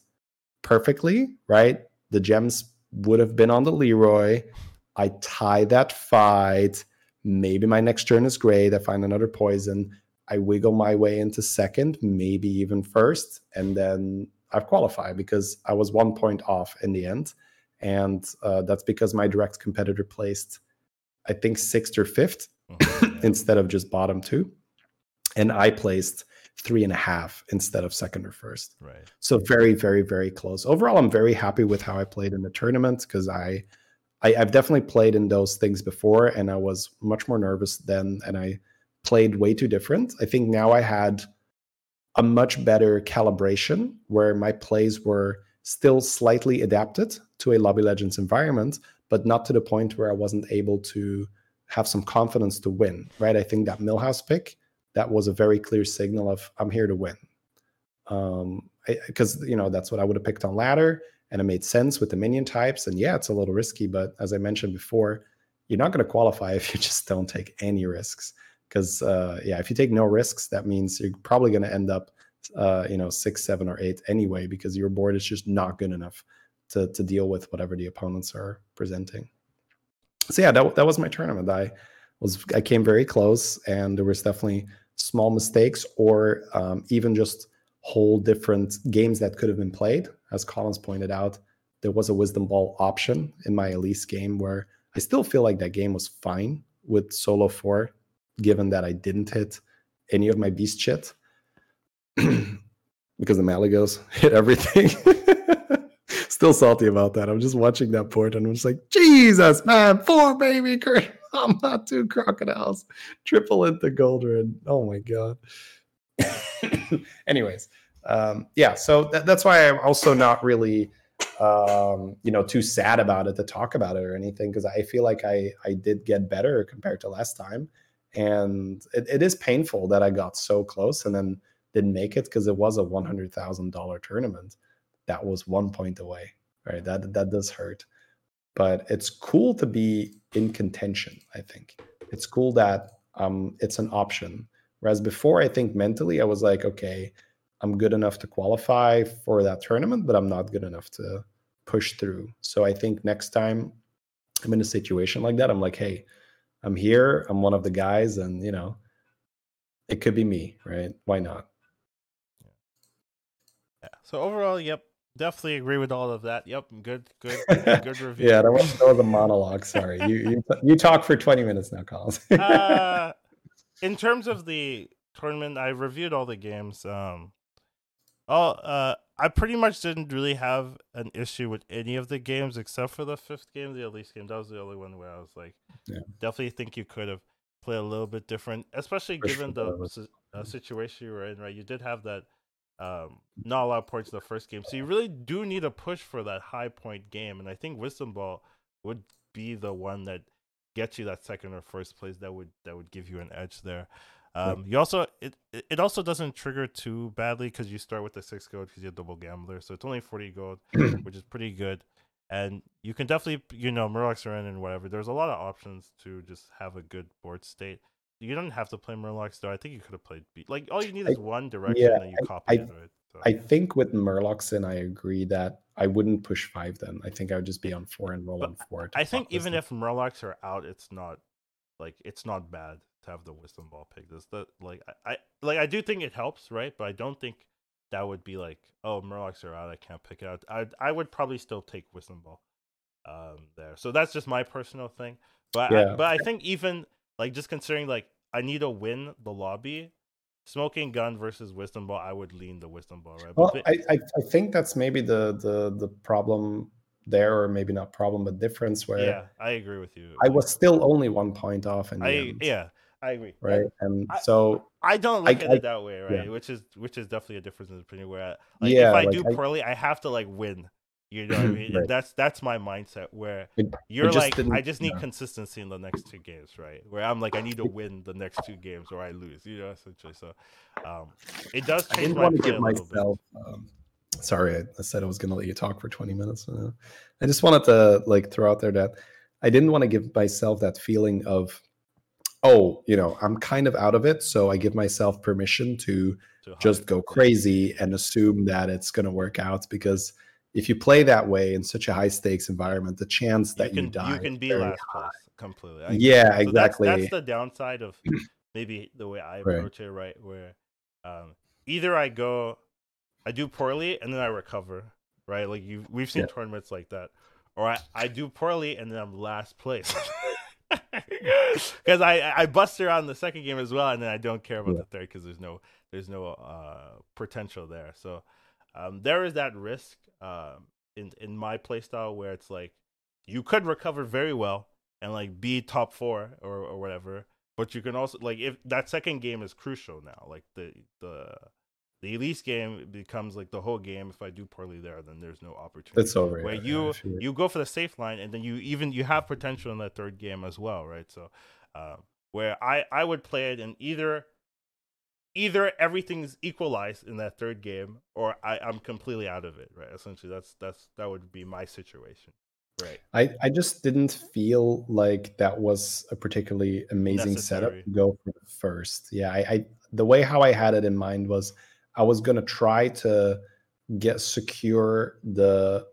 perfectly, right? The gems would have been on the Leeroy. I tie that fight. Maybe my next turn is great. I find another poison. I wiggle my way into second, maybe even first, and then I've qualified because I was one point off in the end. And uh, that's because my direct competitor placed, I think, sixth or fifth yeah. [LAUGHS] instead of just bottom two. And I placed three and a half instead of second or first. Right. So very, very, very close. Overall, I'm very happy with how I played in the tournament because I, I, I've definitely played in those things before, and I was much more nervous then, and I played way too different. I think now I had a much better calibration where my plays were still slightly adapted to a Lobby Legends environment, but not to the point where I wasn't able to have some confidence to win. Right? I think that Millhouse pick that was a very clear signal of I'm here to win um because you know that's what i would have picked on ladder and it made sense with the minion types and yeah it's a little risky but as i mentioned before you're not going to qualify [LAUGHS] if you just don't take any risks. Because uh, yeah, if you take no risks, that means you're probably going to end up, uh, you know, six, seven, or eight anyway, because your board is just not good enough to to deal with whatever the opponents are presenting. So yeah, that that was my tournament. I was I came very close, and there was definitely small mistakes or um, even just whole different games that could have been played. As Collins pointed out, there was a wisdom ball option in my Elise game where I still feel like that game was fine with solo four, given that I didn't hit any of my beast shit [CLEARS THROAT] because the Malygos [LAUGHS] hit everything. [LAUGHS] still salty about that. I'm just watching that port and I'm just like, Jesus, man, four baby. [LAUGHS] I'm not two crocodiles. Triple into Goldred. Oh my god. [COUGHS] Anyways, um, yeah, so th- that's why I'm also not really um, you know, too sad about it to talk about it or anything because I feel like I I did get better compared to last time, and it, it is painful that I got so close and then didn't make it because it was a one hundred thousand dollar tournament that was one point away. Right, that that does hurt, but it's cool to be in contention. I think it's cool that um, it's an option. Whereas before, I think mentally I was like, okay, I'm good enough to qualify for that tournament, but I'm not good enough to push through. So I think next time I'm in a situation like that, I'm like, hey, I'm here. I'm one of the guys, and you know, it could be me, right? Why not? So overall, yep, definitely agree with all of that. Yep, good, good, [LAUGHS] good review. yeah, that was, that was a monologue. Sorry, you you you talk for 20 minutes now, Collins. uh, [LAUGHS] in terms of the tournament, I reviewed all the games. Um, Oh, uh, I pretty much didn't really have an issue with any of the games except for the fifth game, the Elise game. That was the only one where I was like, Yeah. definitely think you could have played a little bit different, especially For given sure. the uh, situation you were in. Right, you did have that um, not a lot of points in the first game, so you really do need a push for that high point game. And I think Wisdom Ball would be the one that gets you that second or first place that would that would give you an edge there. Um, you also it it also doesn't trigger too badly because you start with the six gold because you're a double gambler, so it's only forty gold, [CLEARS THROAT] which is pretty good. And you can definitely you know Murlocs are in and whatever. There's a lot of options to just have a good board state. You don't have to play Murlocs though. I think you could have played beat. Like all you need is one direction yeah, and you I- copy I- it. Right? So, I think with Murlocs, and I agree that I wouldn't push five. Then I think I would just be on four and roll But on four. I think even if Murlocs are out, it's not like it's not bad to have the wisdom ball pick. This the like I, I like I do think it helps, right? But I don't think that would be like, oh, Murlocs are out, I can't pick it out. I I would probably still take wisdom ball um there. So that's just my personal thing. But I, but I think even like just considering like I need to win the lobby, smoking gun versus wisdom ball, I would lean the wisdom ball, right? Well, But I, I, I think that's maybe the the the problem there, or maybe not problem, but difference where yeah, I agree with you. I was still only one point off I end, yeah, I agree. right? And I- so I don't I- look at I- it that way, right? yeah. Which is which is definitely a difference in opinion. Where, I, like, Yeah, if I like, do I- poorly, I have to like win. You know what I mean? Right. That's that's my mindset. Where you're like, I just need yeah. consistency in the next two games, right? Where I'm like, I need to win the next two games or I lose. You know, essentially. So, um, it does I change didn't my want to give a little bit. myself. Um, sorry, I, I said I was going to let you talk for 20 minutes. I just wanted to like throw out there that I didn't want to give myself that feeling of, oh, you know, I'm kind of out of it, so I give myself permission to to just go crazy and assume that it's going to work out because if you play that way in such a high stakes environment, the chance that you, can die you can be last place completely. I. Yeah, So exactly. that's the downside of [CLEARS THROAT] maybe the way I Right. approach it, right? Where um, either I go, I do poorly and then I recover, right? Like you, we've seen Yeah. tournaments like that, or I, I do poorly and then I'm last place. [LAUGHS] Because I I bust around the second game as well, and then I don't care about Yeah. the third because there's no there's no uh potential there. So um, there is that risk um, in in my playstyle where it's like you could recover very well and like be top four or or whatever, but you can also like if that second game is crucial now, like the the the Elise game becomes like the whole game. If I do poorly there, then there's no opportunity. It's over. where yeah, you if you- go for the safe line, and then you even you have potential in that third game as well, right? So, um, where I I would play it in either either everything's equalized in that third game, or I I'm completely out of it, right? Essentially, that's that's that would be my situation. Right. I, I just didn't feel like that was a particularly amazing setup to go for the first. Yeah, I, I the way how I had it in mind was I was gonna try to get secure the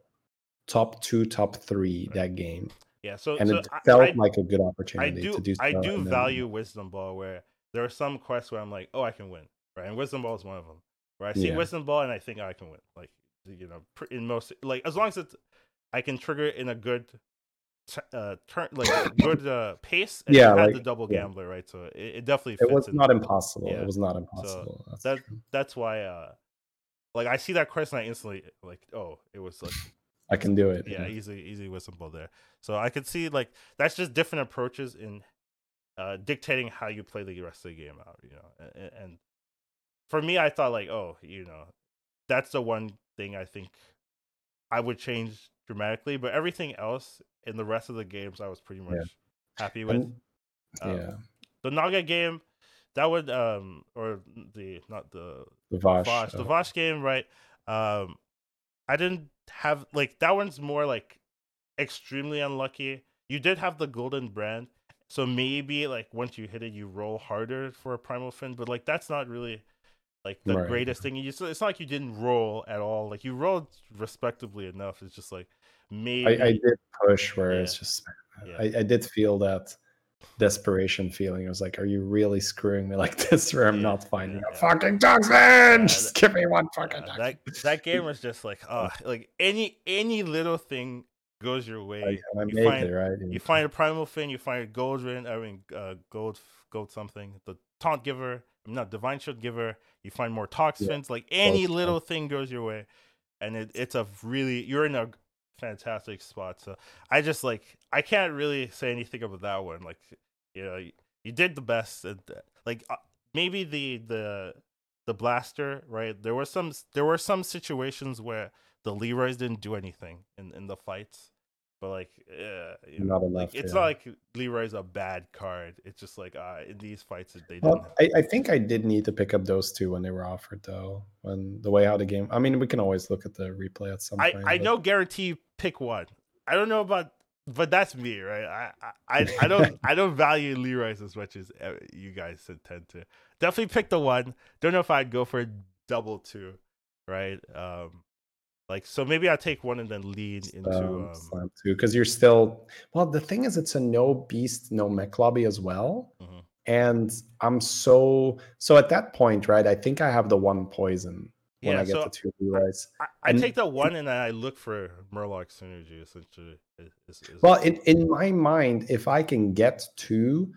top two, top three Right. that game, Yeah. So, and so it I, felt I, like a good I opportunity do to do. I do and then- value wisdom ball where there are some quests where I'm like, oh, I can win, right? And wisdom ball is one of them. Where I see Yeah. wisdom ball and I think I can win, like you know, in most like as long as it's I can trigger it in a good t- uh turn like a good [COUGHS] uh pace. And Yeah, like- the double yeah. gambler, right? So it, it definitely It fits was not impossible. Yeah. It was not impossible. That's that- true. That's why, uh like I see that quest and I instantly like, oh, it was like I can do it. yeah, easy easy wisdom ball there. So I could see like that's just different approaches in uh dictating how you play the rest of the game out, you know. And, and for me I thought like, oh, you know, that's the one thing I think I would change dramatically, but everything else in the rest of the games I was pretty much Yeah. happy with. And- Um, yeah. The Naga game that would um or the not the The Vashj. Vashj, the uh, Vashj game, right? Um, I didn't have like that one's more like extremely unlucky. You did have the golden Brann, so maybe like once you hit it, you roll harder for a primal fin, but like that's not really like the Right. greatest thing. You just, it's not like you didn't roll at all. Like you rolled respectably enough. It's just like maybe I, I did push where it's just Yeah. I, I did feel that desperation feeling. I was like, are you really screwing me like [LAUGHS] this where I'm Yeah, not finding yeah, a fucking Toxfin? that- just give me one fucking Yeah, Toxfin. that that game [LAUGHS] was just like oh, like any any little thing goes your way. And I you find- it right. You find a primal fin, you find a gold rin, I mean, uh, gold, gold something, the taunt giver, I'm not divine shield giver. You find more tox Yeah, fins. Like any both little thing goes your way, and it, it's a really you're in a fantastic spot. So I just like I can't really say anything about that one. Like you know, you, you did the best. And, uh, like uh, maybe the the the blaster, right? There were some there were some situations where the Leeroy's didn't do anything in in the fights. But like, uh, you know, Not like, enough, it's yeah. not like Leeroy's a bad card. It's just like uh, in these fights they. Well, I, I think I did need to pick up those two when they were offered, though. When the way how the game, I mean, we can always look at the replay at some I, point. I but- know guarantee pick one. I don't know about, but that's me, right? I I, I, don't [LAUGHS] I don't value Leeroy's as much as uh, you guys tend to. Definitely pick the one. Don't know if I'd go for a double two, right? Um, like so maybe I take one and then lead into um, um, too because you're still well the thing is it's a no beast no mech lobby as well Mhm. and i'm so so at that point right i think i have the one poison when Yeah, i get so the two Leeroy's. I, I and- take the one and I look for Murloc synergy essentially. is- is- well in, in my mind if i can get two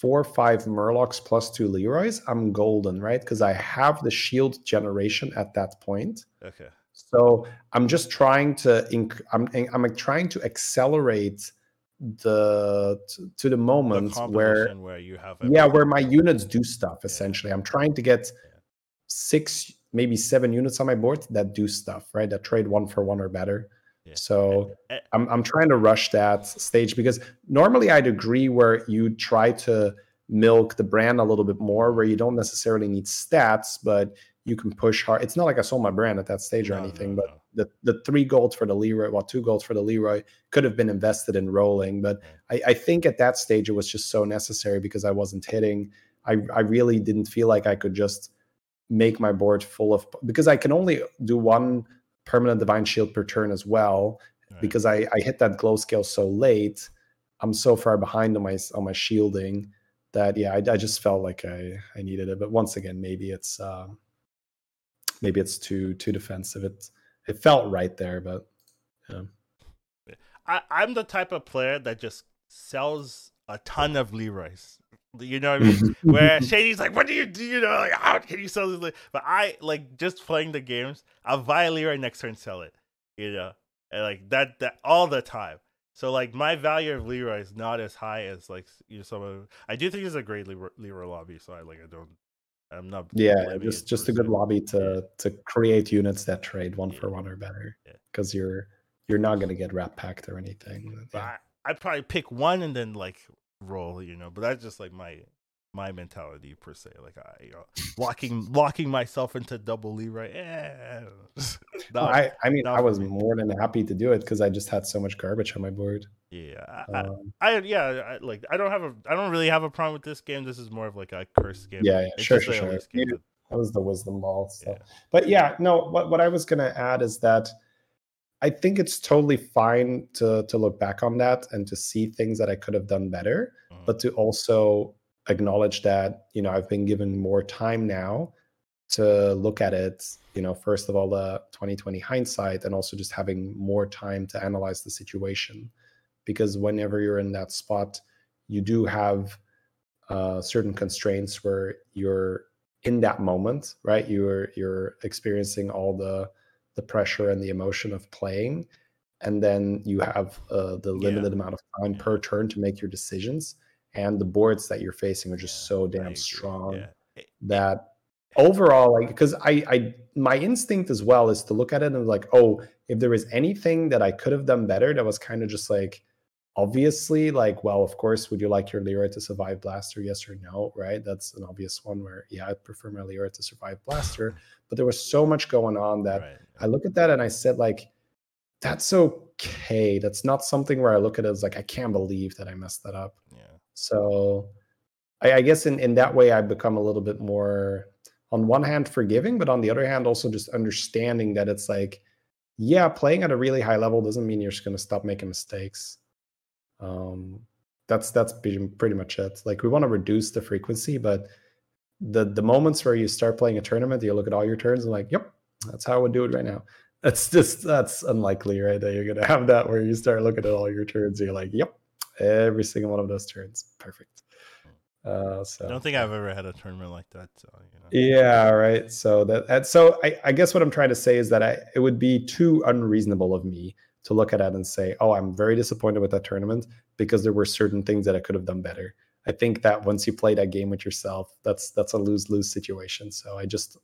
four five murlocs plus two leeroy's i'm golden right because i have the shield generation at that point okay. So I'm just trying to inc- I'm I'm trying to accelerate the to, to the The moment where composition where you have yeah where my units do stuff essentially. I'm trying to get Yeah. six maybe seven units on my board that do stuff right that trade one for one or better. Yeah. So Eh, I'm I'm trying to rush that stage because normally I'd agree where you try to milk the Brann a little bit more where you don't necessarily need stats but you can push hard. It's not like I sold my brand at that stage or no, no, anything, but the the three goals for the Leeroy, well, two goals for the Leeroy could have been invested in rolling. But I, I think at that stage it was just so necessary because I wasn't hitting. I I really didn't feel like I could just make my board full of because I can only do one permanent divine shield per turn as well Right. because I, I hit that glow scale so late. I'm so far behind on my on my shielding that yeah, I, I just felt like I I needed it. But once again, maybe it's um, maybe it's too too defensive. It it felt right there, but yeah. I, I'm the type of player that just sells a ton of Leeroy's. You know what I mean? [LAUGHS] Where Shady's like, "What do you do? You know, like, how can you sell this?" But I like just playing the games. I'll buy a Leeroy next turn, sell it. You know, and like that that all the time. So like my value of Leeroy is not as high as like you know some of. I do think it's a great Leeroy, Leeroy lobby. So I like I don't. I'm not. yeah, just just a good lobby to to create units that trade one Yeah. for one or better. Yeah. Because you're you're not gonna get rat packed or anything. But Yeah. I, I'd probably pick one and then like roll, you know. But that's just like my my mentality per se. Like I, you know, locking locking myself into double Leeroy. Eh, [LAUGHS] No, not- I, I mean, I was me. more than happy to do it because I just had so much garbage on my board. Yeah, I, I, Um, I yeah, I, like I don't have a I don't really have a problem with this game. This is more of like a curse game. Yeah, yeah, sure, sure, a sure. Elise game, that was the wisdom ball stuff. Yeah. But yeah, no, what, what I was going to add is that I think it's totally fine to to look back on that and to see things that I could have done better, Mhm. but to also acknowledge that, you know, I've been given more time now to look at it, you know, first of all the 2020 hindsight and also just having more time to analyze the situation because whenever you're in that spot, you do have uh, certain constraints where you're in that moment, right? You're you're experiencing all the the pressure and the emotion of playing, and then you have uh, the Yeah. limited amount of time Yeah. per turn to make your decisions, and the boards that you're facing are just Yeah, so damn strong yeah. That overall like because I, I my instinct as well is to look at it and like oh if there was anything that i could have done better that was kind of just like obviously like well of course would you like your Leeroy to survive blaster yes or no right that's an obvious one where yeah i'd prefer my Leeroy to survive blaster but there was so much going on that right. i look at that and i said like that's okay that's not something where i look at it as like i can't believe that i messed that up Yeah. so I, I guess in, in that way, I become a little bit more, on one hand, forgiving, but on the other hand, also just understanding that it's like, yeah, playing at a really high level doesn't mean you're just going to stop making mistakes. Um, that's that's pretty, much it. Like we want to reduce the frequency, but the the moments where you start playing a tournament, you look at all your turns and like, yep, that's how I would do it right now. That's just that's unlikely, right? That you're gonna have that where you start looking at all your turns, and you're like, yep, every single one of those turns, perfect. Uh, so I don't think I've ever had a tournament like that. So, you know. yeah, right. So that so I, I guess what I'm trying to say is that I it would be too unreasonable of me to look at it and say, oh, I'm very disappointed with that tournament because there were certain things that I could have done better. I think that once you play that game with yourself, that's that's a lose lose situation. So I just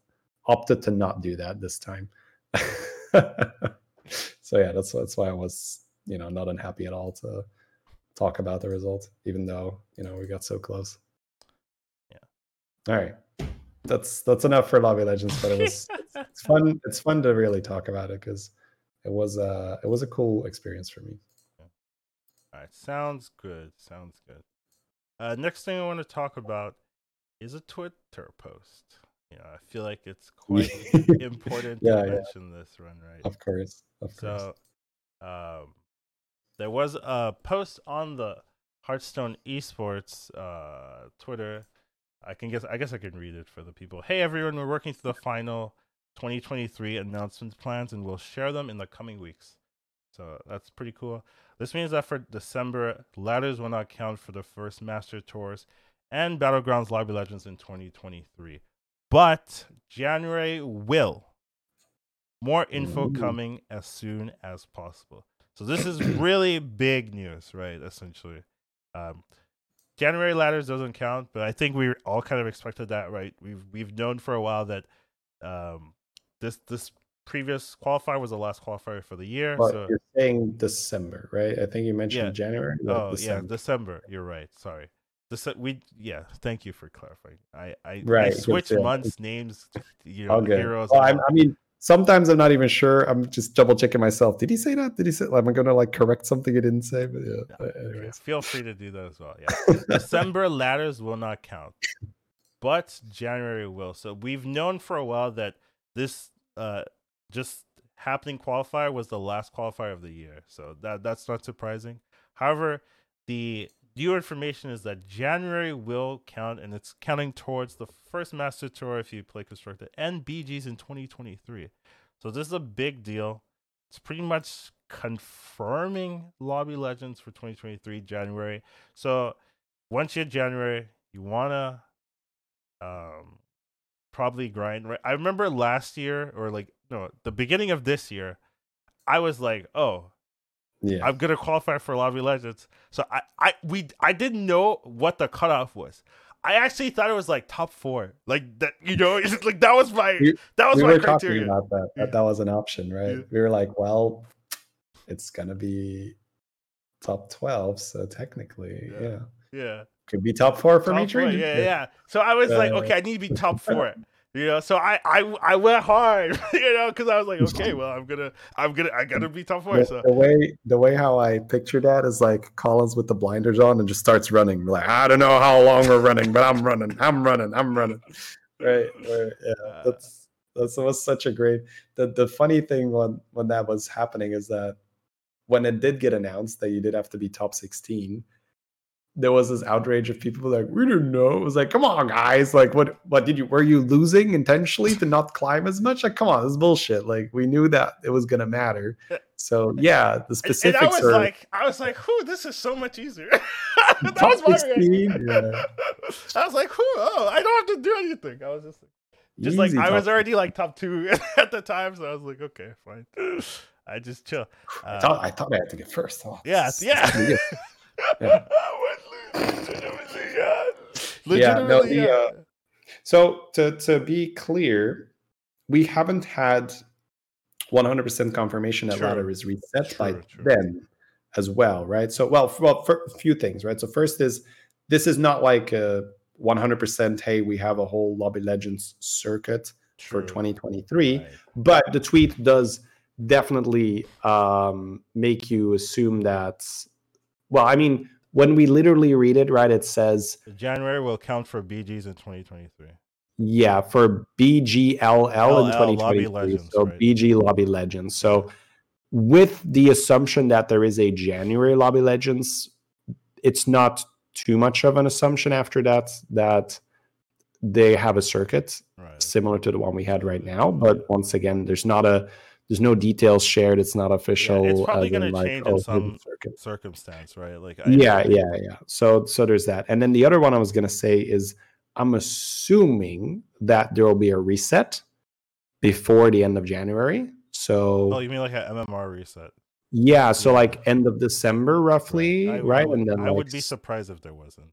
opted to not do that this time. [LAUGHS] so yeah, that's that's why I was you know not unhappy at all to talk about the result, even though you know we got so close. Yeah. All right, that's that's enough for Lobby Legends, but it was it's fun. It's fun to really talk about it because it was a it was a cool experience for me. All right, sounds good. Sounds good. Uh, next thing I want to talk about is a Twitter post. You know, I feel like it's quite [LAUGHS] important Yeah, to yeah. mention this run, right? Of course, of course. So, um, there was a post on the Hearthstone Esports uh, Twitter. I can guess. I guess I can read it for the people. Hey everyone, we're working through the final 2023 announcement plans, and we'll share them in the coming weeks. So that's pretty cool. This means that for December, ladders will not count for the first Master Tours and Battlegrounds Lobby Legends in 2023, but January will. More info coming as soon as possible. So this is [COUGHS] really big news, right? Essentially, um, January ladders doesn't count, but I think we all kind of expected that, right? We've we've known for a while that um, this this previous qualifier was the last qualifier for the year. but so you're saying December, right? I think you mentioned Yeah. January. oh yeah, December. December. You're right. Sorry. Dece- we yeah. Thank you for clarifying. I I, I Right, good, switch months, names, you know, good. heroes. Well, I'm. I mean, sometimes I'm not even sure. I'm just double checking myself. Did he say that? Did he say? Am I going to like correct something he didn't say? But yeah. Yeah, uh. Feel free to do that as well. Yeah. [LAUGHS] December ladders will not count, but January will. So we've known for a while that this uh just happening qualifier was the last qualifier of the year. So that that's not surprising. However, the new information is that January will count, and it's counting towards the first Master Tour if you play constructed and BGs in 2023. So this is a big deal. It's pretty much confirming Lobby Legends for 2023 January. So once you're January, you wanna um probably grind. Right? I remember last year or like no, the beginning of this year, I was like, oh, Yeah. I'm gonna qualify for Lobby Legends. So I, I we I didn't know what the cutoff was. I actually thought it was like top four. Like that, you know, [LAUGHS] like that was my We- that was we my were criteria. talking about that. Yeah. That that was an option, right? Yeah. We were like, well, it's gonna be top twelve, so technically, Yeah. yeah. Yeah. Could be top four for top me, four, Trajan. yeah, yeah. So I was like, Uh, okay, I need to be top [LAUGHS] four. You know, so I I I went hard, [LAUGHS] you know, because I was like, okay, [LAUGHS] well, I'm gonna I'm gonna I gotta be top four. The, So the way the way how I picture that is like Collins with the blinders on and just starts running. Like I don't know how long we're running, but I'm running. I'm running. I'm running. Right. right, Yeah. Uh, That's that's was such a great. The the funny thing when when that was happening is that when it did get announced that you did have to be top 16 there was this outrage of people like we didn't know it was like come on guys like what what did you were you losing intentionally to not climb as much like come on this is bullshit like we knew that it was gonna matter uh, so yeah the specifics. and, and I was are like, I was like, whew, this is so much easier. [LAUGHS] that was my 16, reaction. yeah. [LAUGHS] I was like, whew, oh, I don't have to do anything. I was just just like I was already like top two [LAUGHS] at the time, so I was like, okay, fine. I just chill. I thought, I uh, thought I had to get first. Oh, Yeah, is- yeah. is good. Legitimately, yeah. Yeah, no, Legitimately, the, yeah. uh, So to to be clear, we haven't had 100% confirmation that True. ladder is reset by True, true. then as well, right? So well, well, for a few things, right? So first is this is not like a 100% hey, we have a whole Lobby Legends circuit for 2023, Right. but the tweet does definitely um, make you assume that well, I mean, when we literally read it, right, it says January will count for BGs in 2023. Yeah, for BGLL LL in Lobby 2023. Legends, so right. BG Lobby Legends. So with the assumption that there is a January Lobby Legends, it's not too much of an assumption after that that they have a circuit Right. similar to the one we had right now. But once again, there's not a there's no details shared. It's not official. probably as in, gonna like, change oh, in some circuit Circumstance, right? Like I, yeah yeah yeah so so there's that and then the other one i was going to say is i'm assuming that there will be a reset before the end of january so Oh, you mean like an MMR reset? yeah so yeah. like end of december roughly I, right I would, and then I like, would be surprised if there wasn't.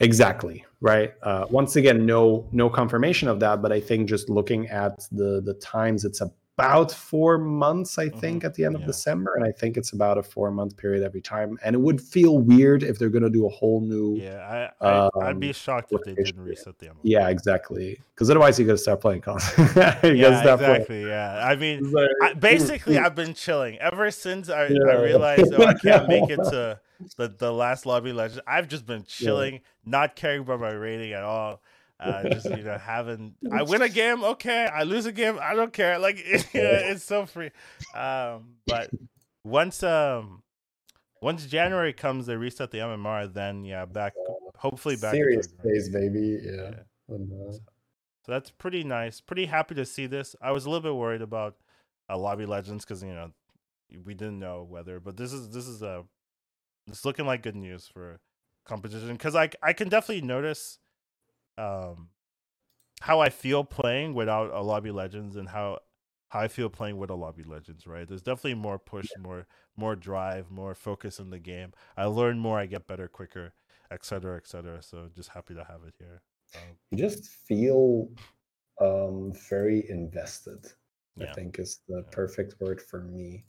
exactly right uh, once again no no confirmation of that but i think just looking at the the times it's about four months i think at the end of yeah. december and i think it's about a four month period every time and it would feel weird if they're going to do a whole new Yeah, I, I I'd be Um, shocked if they didn't reset the. Yeah, exactly. Because otherwise, you got to start playing console. [LAUGHS] gotta yeah, start playing. exactly. Yeah, I mean, like, I, basically, mm, I've been chilling ever since I, I realized oh, I can't make it to [LAUGHS] the, the last lobby legend. I've just been chilling, not caring about my rating at all. Uh, just you know, having I win a game, okay. I lose a game, I don't care. Like [LAUGHS] it's so free. Um, but once um once January comes, they reset the MMR. Then yeah, back hopefully back. serious phase, baby. Yeah. Yeah. Uh, So that's pretty nice. Pretty happy to see this. I was a little bit worried about uh, Lobby Legends because you know we didn't know whether, but this is this is a it's looking like good news for competition because I I can definitely notice um how I feel playing without a Lobby Legends and how how I feel playing with a Lobby Legends. Right, there's definitely more push, more more drive, more focus in the game. I learn more, I get better quicker, etc. etc. So just happy to have it here. Um, you just feel um, very invested. Yeah. I think is the Yeah. perfect word for me.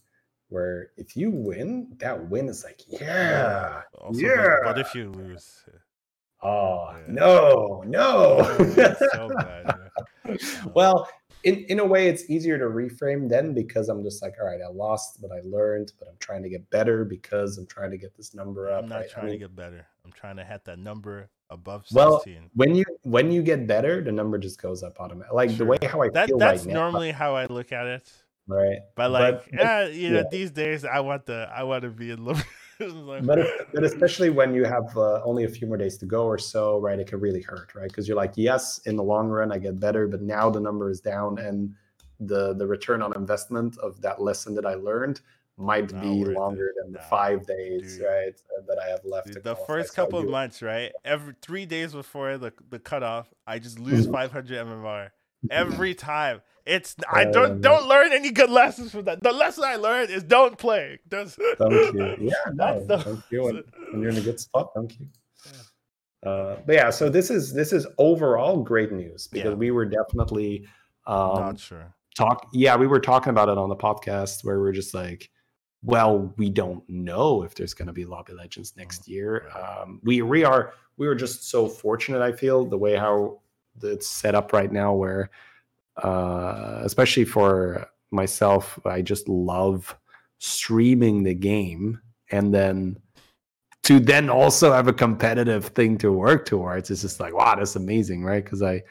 Where if you win, that win is like, yeah, Also, yeah. But if you lose, oh Yeah. no, no. Oh, it's so bad. yeah. [LAUGHS] Uh, well, in in a way, it's easier to reframe then because I'm just like, all right, I lost, but I learned, but I'm trying to get better because I'm trying to get this number up. I'm not right? I trying mean, to get better. I'm trying to hit that number above Well, 16. when you when you get better, the number just goes up automatically. Like the way how I that feel that's right now, normally how I look at it. right? But like, but- yeah, you know, yeah. these days I want the I want to be in love. [LAUGHS] like, But if, but especially when you have uh, only a few more days to go or so, right? It can really hurt, right? Because you're like, yes, in the long run, I get better, but now the number is down, and the the return on investment of that lesson that I learned might be longer than the five days, dude. right? uh, That I have left. Dude, to the first couple of months, right? Every three days before the the cutoff, I just lose Mhm. 500 MMR [LAUGHS] every time. It's I don't Um, don't learn any good lessons from that. The lesson I learned is don't play. That's, [LAUGHS] Thank you. Yeah, no, That's the- thank you. When, when you're in a good spot, thank you. Uh, but yeah, so this is this is overall great news because Yeah. we were definitely um, not sure. talk. Yeah, we were talking about it on the podcast where we are just like, well, we don't know if there's going to be Lobby Legends next year. Um, we we are we were just so fortunate. I feel the way how it's set up right now, where uh, especially for myself, I just love streaming the game and then to then also have a competitive thing to work towards. It's just like wow, that's amazing, right? Because I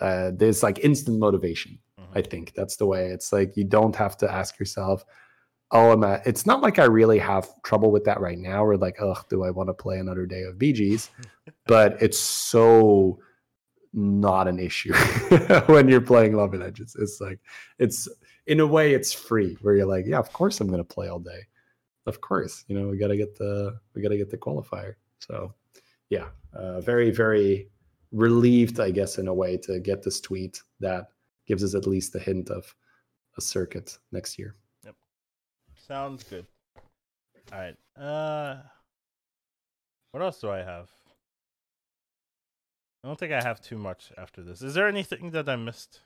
uh, there's like instant motivation. Mhm. I think that's the way. It's like you don't have to ask yourself, "Oh, I'm at." It's not like I really have trouble with that right now. Or like, oh do I want to play another day of BGs?" [LAUGHS] but it's so not an issue [LAUGHS] when you're playing Lobby Legends. It's like it's in a way it's free where you're like, "Yeah, of course I'm to play all day." Of course, you know we got to get the we got to get the qualifier. So, yeah, uh, very very relieved, I guess, in a way to get this tweet that gives us at least a hint of a circuit next year. Yep, sounds good. All right. Uh, what else do I have? I don't think I have too much after this. Is there anything that I missed?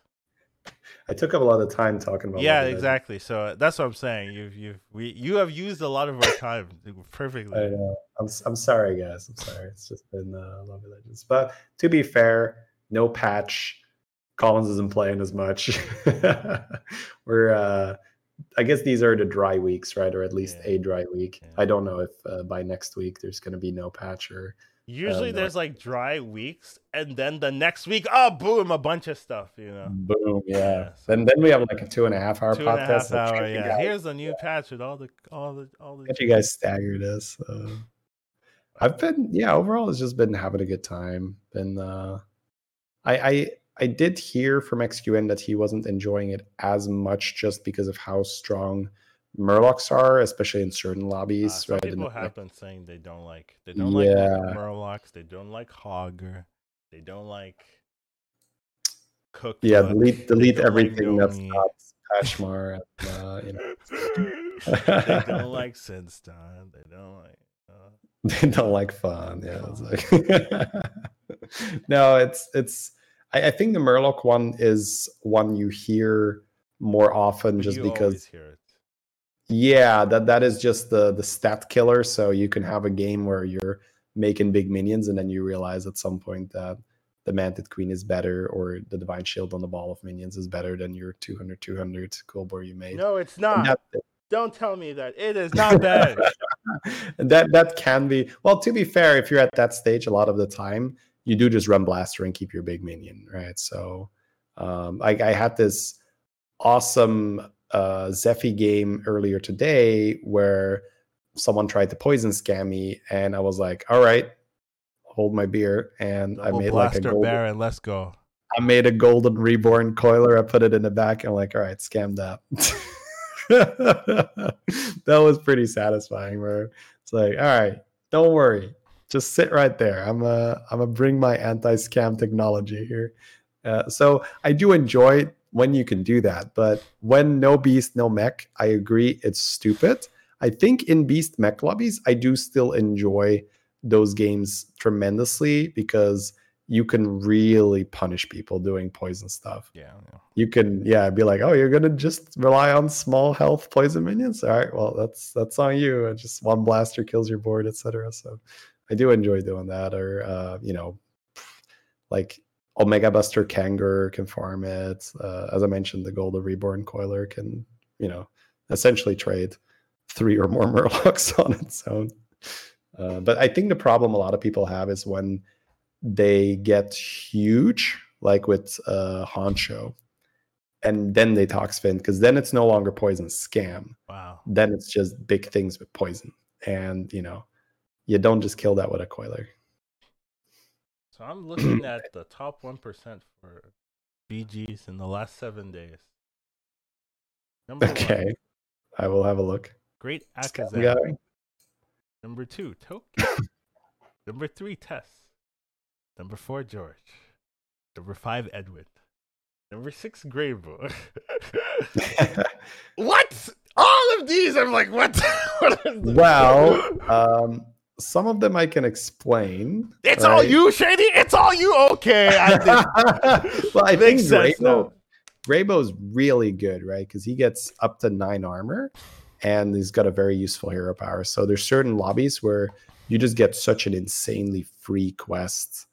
I took up a lot of time talking about. yeah, Lobby Legends. exactly. So uh, that's what I'm saying. You've you've we you have used a lot of our time perfectly. I know. I'm I'm sorry, guys. I'm sorry. It's just been uh, Love Legends. But to be fair, no patch. Collins isn't playing as much. [LAUGHS] We're. uh I guess these are the dry weeks, right? Or at least Yeah. a dry week. Yeah. I don't know if uh, by next week there's going to be no patch or Usually no, there's like dry weeks, and then the next week, oh boom, a bunch of stuff. You know, boom. Yeah. Yeah, so- Then then we have like a two and a half hour two and a half podcast. I'll hour. Yeah, guys- here's a new patch with all the all the all the. you guys staggered us, Uh, I've been yeah, overall it's just been having a good time. Been uh I I I did hear from XQN that he wasn't enjoying it as much just because of how strong Murlocs are, especially in certain Uh, lobbies, some right? people And, like, have been saying they don't like they don't like Yeah. Murlocs, they don't like Hogger, they don't like Cook. yeah, delete delete don't like everything that's not Pashmar and uh, you know [LAUGHS] they don't [LAUGHS] like Sinstar. They don't like. Uh, they don't like fun. Yeah, it's like [LAUGHS] no, it's it's. I, I think the Murloc one is one you hear more often, but just because. Yeah, that that is just the the stat killer. So you can have a game where you're making big minions, and then you realize at some point that the Mantid Queen is better, or the Divine Shield on the ball of minions is better than your 200 200 Coolbor you made. No, it's not. that, Don't tell me that it is not bad. [LAUGHS] that that can be well to be fair if you're at that stage a lot of the time you do just run blaster and keep your big minion right so um i, I had this awesome uh Zephrys game earlier today where someone tried to poison scam me and i was like all right hold my beer and i made like a golden, Baron. Let's go. i made a golden reborn coiler i put it in the back and I'm like all right scam that [LAUGHS] that was pretty satisfying bro it's like all right don't worry just sit right there i'm uh i'm gonna bring my anti-scam technology here uh, so i do enjoy when you can do that. But when no beast no mech i agree it's stupid. I think in beast mech lobbies i do still enjoy those games tremendously because you can really punish people doing poison stuff. Yeah. yeah. you can yeah be like oh you're gonna just rely on small health poison minions? All right well that's that's on you. Just one blaster kills your board etc so i do enjoy doing that or uh you know like omega buster kangaroo can farm it. Uh, as i mentioned the golden reborn coiler can you know essentially trade three or more [LAUGHS] murlocs on its own. Uh, but i think the problem a lot of people have is when they get huge like with uh honcho and then they toxfin because then it's no longer poison scam. Wow. then it's just big things with poison. And you know you don't just kill that with a coiler So I'm looking at the top one percent for BGs in the last seven days. Number one, okay i will have a look Great Akazan. Number two, Toki. [COUGHS] Number three, Tess. Number four, George. Number five, Edwin. Number six, Greybough. [LAUGHS] [LAUGHS] what? All of these, I'm like, what? [LAUGHS] What well um some of them i can explain it's all you, Shady. It's all you. Okay, I [LAUGHS] think well i think makes sense Greybough. Greybough's really good right because he gets up to nine armor and he's got a very useful hero power. So there's certain lobbies where you just get such an insanely free quest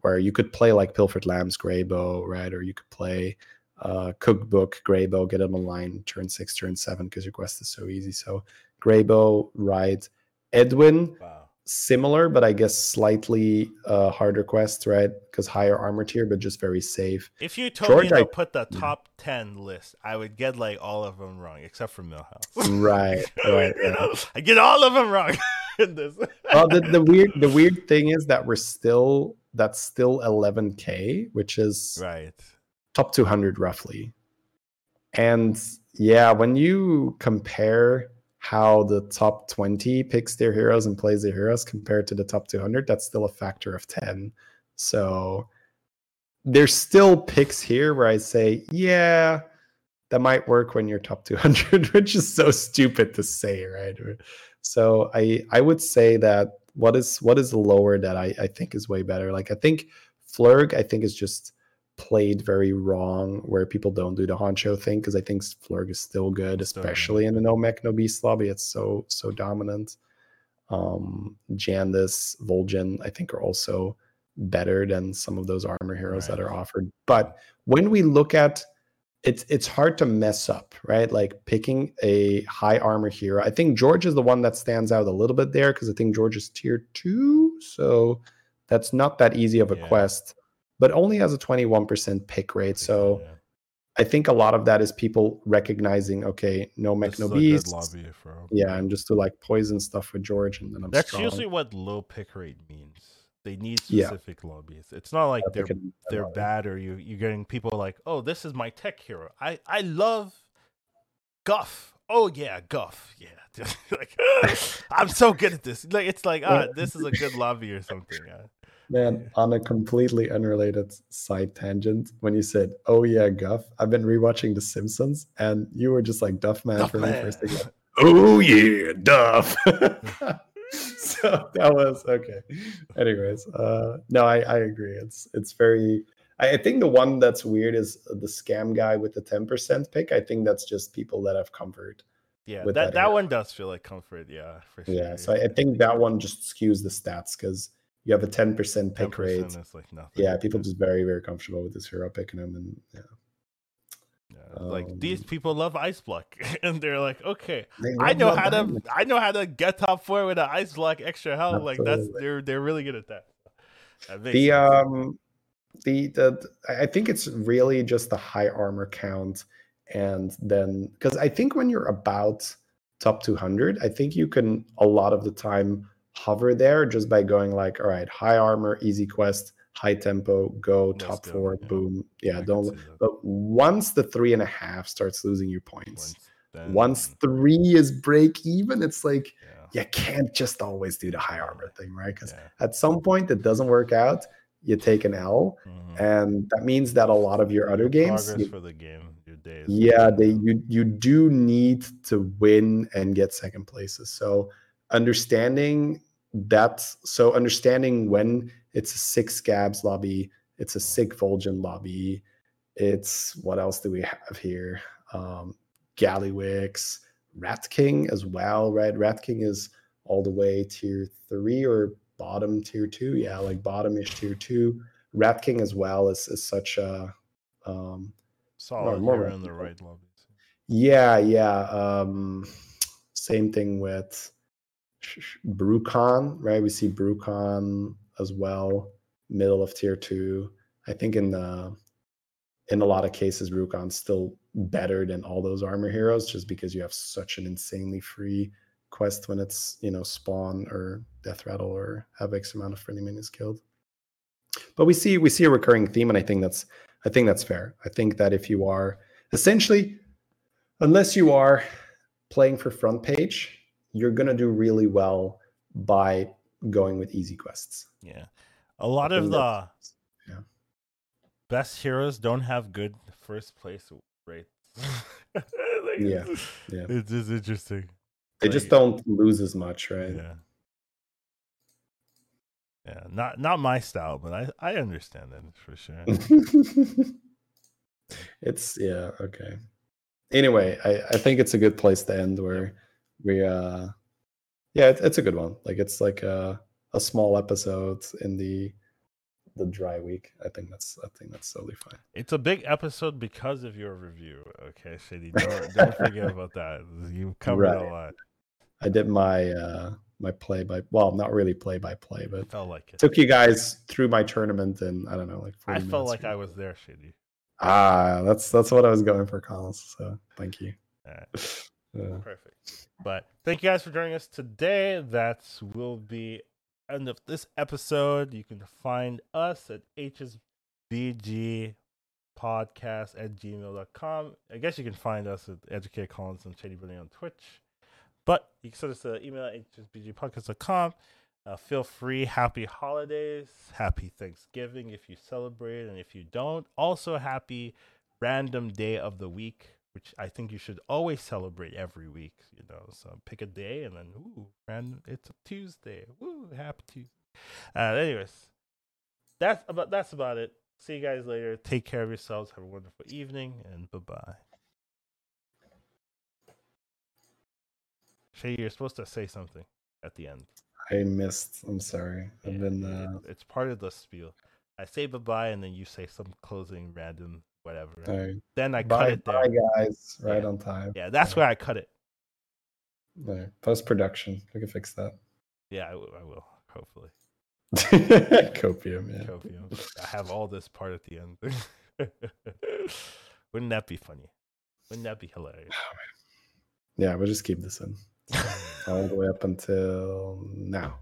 where you could play like Pilfered Lamps Greybough, right? Or you could play uh, Cookbook Greybough, get him online turn six, turn seven because your quest is so easy. So Greybough, right? Edwin, Wow. Similar, but I guess slightly uh, harder quest, right? Because higher armor tier, but just very safe. If you told George, me I- to put the top ten list, I would get like all of them wrong, except for Millhouse. Right, right. [LAUGHS] You right. know, I get all of them wrong [LAUGHS] in this. well, the, the weird the weird thing is that we're still that's still 11k, which is right. top 200 roughly. And yeah, when you compare how the top 20 picks their heroes and plays their heroes compared to the top 200, that's still a factor of 10. So there's still picks here where I say, yeah, that might work when you're top 200, [LAUGHS] which is so stupid to say, right? So I I would say that what is what is lower that I, I think is way better. Like I think Flurg, I think is just played very wrong where people don't do the honcho thing because I think Flurgl is still good, Still especially in the no mech no beast lobby. It's so so dominant. Um Jandice, Vol'jin, I think are also better than some of those armor heroes that are offered. But when we look at it's it's hard to mess up, right? Like picking a high armor hero. I think George is the one that stands out a little bit there because I think George is tier two, so that's not that easy of a Yeah. quest, but only has a twenty one percent pick rate. So Yeah. I think a lot of that is people recognizing, okay, no mech, no beast. lobby for Yeah, and just to like poison stuff with George, and then I'm That's strong. usually what low pick rate means. They need Yeah. specific lobbies. It's not like I they're they're bad or you you're getting people like, oh, this is my tech hero. I I love Guff. Oh yeah, Guff. Yeah, [LAUGHS] like [LAUGHS] I'm so good at this. Like it's like ah, this is a good lobby or something. Yeah. Man, on a completely unrelated side tangent, when you said, "Oh yeah, Guff," I've been rewatching The Simpsons, and you were just like Duff Man Duff for me Man. first. Like, [LAUGHS] oh yeah, Duff. [LAUGHS] so that was okay. Anyways, uh, no, I, I agree. It's it's very. I, I think the one that's weird is the scam guy with the ten percent pick. I think that's just people that have comfort. Yeah, that that that one does feel like comfort. Yeah, for sure. Yeah, so I, I think that one just skews the stats because you have a ten percent pick 10% rate. like nothing. yeah, people just very very comfortable with this hero picking him, and yeah, Yeah, like these um, people love ice block, [LAUGHS] and they're like, okay, They I know how to. I know how to get top four with an ice block extra health. Like that's they're they're really good at that. That The sense. um, the the I I think it's really just the high armor count, and then because I think when you're about top 200, I think you can a lot of the time hover there just by going like, all right, high armor, easy quest, high tempo, go Let's top go, four, yeah. boom, yeah, I don't. But once the three and a half starts losing you points, Once, once three is break even, it's like yeah, you can't just always do the high armor thing, right? Because yeah. at some point it doesn't work out, you take an L, Mhm. and that means that a lot of your other games, progress you- for the game, your days. yeah, they you you do need to win and get second places. So understanding that, so understanding when it's a six Scabbs lobby, it's a sick Vol'jin lobby, it's what else do we have here? Um, Gallywix, Rat King as well, right? Rat King is all the way tier three or bottom tier two, yeah, like bottom-ish tier two. Rat King as well is, is such a um, solid more hero right in the right lobbies. yeah, yeah. Um, same thing with Bru'kan, right? We see Bru'kan as well, middle of tier two. I think in the in a lot of cases, Bru'kan's still better than all those armor heroes, just because you have such an insanely free quest when it's you know spawn or death rattle or have X amount of friendly minions killed. But we see we see a recurring theme, and I think that's I think that's fair. I think that if you are essentially unless you are playing for front page, you're going to do really well by going with easy quests. Yeah, a lot of the yeah. best heroes don't have good first place rates. [LAUGHS] Like, Yeah, yeah. it's just interesting. They just don't lose as much, right? Yeah. Yeah, not not my style, but I I understand it for sure. [LAUGHS] it's yeah, okay. Anyway, I, I think it's a good place to end where we uh yeah it, it's a good one like it's like a, a small episode in the the dry week i think that's i think that's totally fine It's a big episode because of your review. Okay, Shady. Don't, don't [LAUGHS] forget about that. You covered Right. a lot. i did my uh my play by well not really play by play It but felt like it. took you guys through my tournament and i don't know like I felt like I was there, Shady. ah that's that's what i was going for Collins. so thank you [LAUGHS] Perfect. But thank you guys for joining us today. That will be end of this episode. You can find us at hsbg podcast at gmail.com. I guess you can find us at Educate Collins and Shady Bunny on Twitch. But you can send us an email at hsbgpodcast.com. Uh, feel free. Happy holidays. Happy Thanksgiving if you celebrate. And if you don't, also happy random day of the week, which I think you should always celebrate every week. You know, so pick a day and then ooh, random. It's a Tuesday. Woo, happy Tuesday. Uh, anyways, that's about that's about it. See you guys later. Take care of yourselves. Have a wonderful evening and bye bye. Shay, you're supposed to say something at the end. i missed i'm sorry i've been uh it's part of the spiel. I say bye bye and then you say some closing random whatever. all right. Then I cut it there. bye guys right Yeah. on time Yeah, that's Yeah. where I cut it. post production we can fix that Yeah, I will. I will hopefully. [LAUGHS] copium yeah Copium. I have all this part at the end. [LAUGHS] Wouldn't that be funny? Wouldn't that be hilarious? [SIGHS] yeah we'll just keep this in [LAUGHS] all the way up until now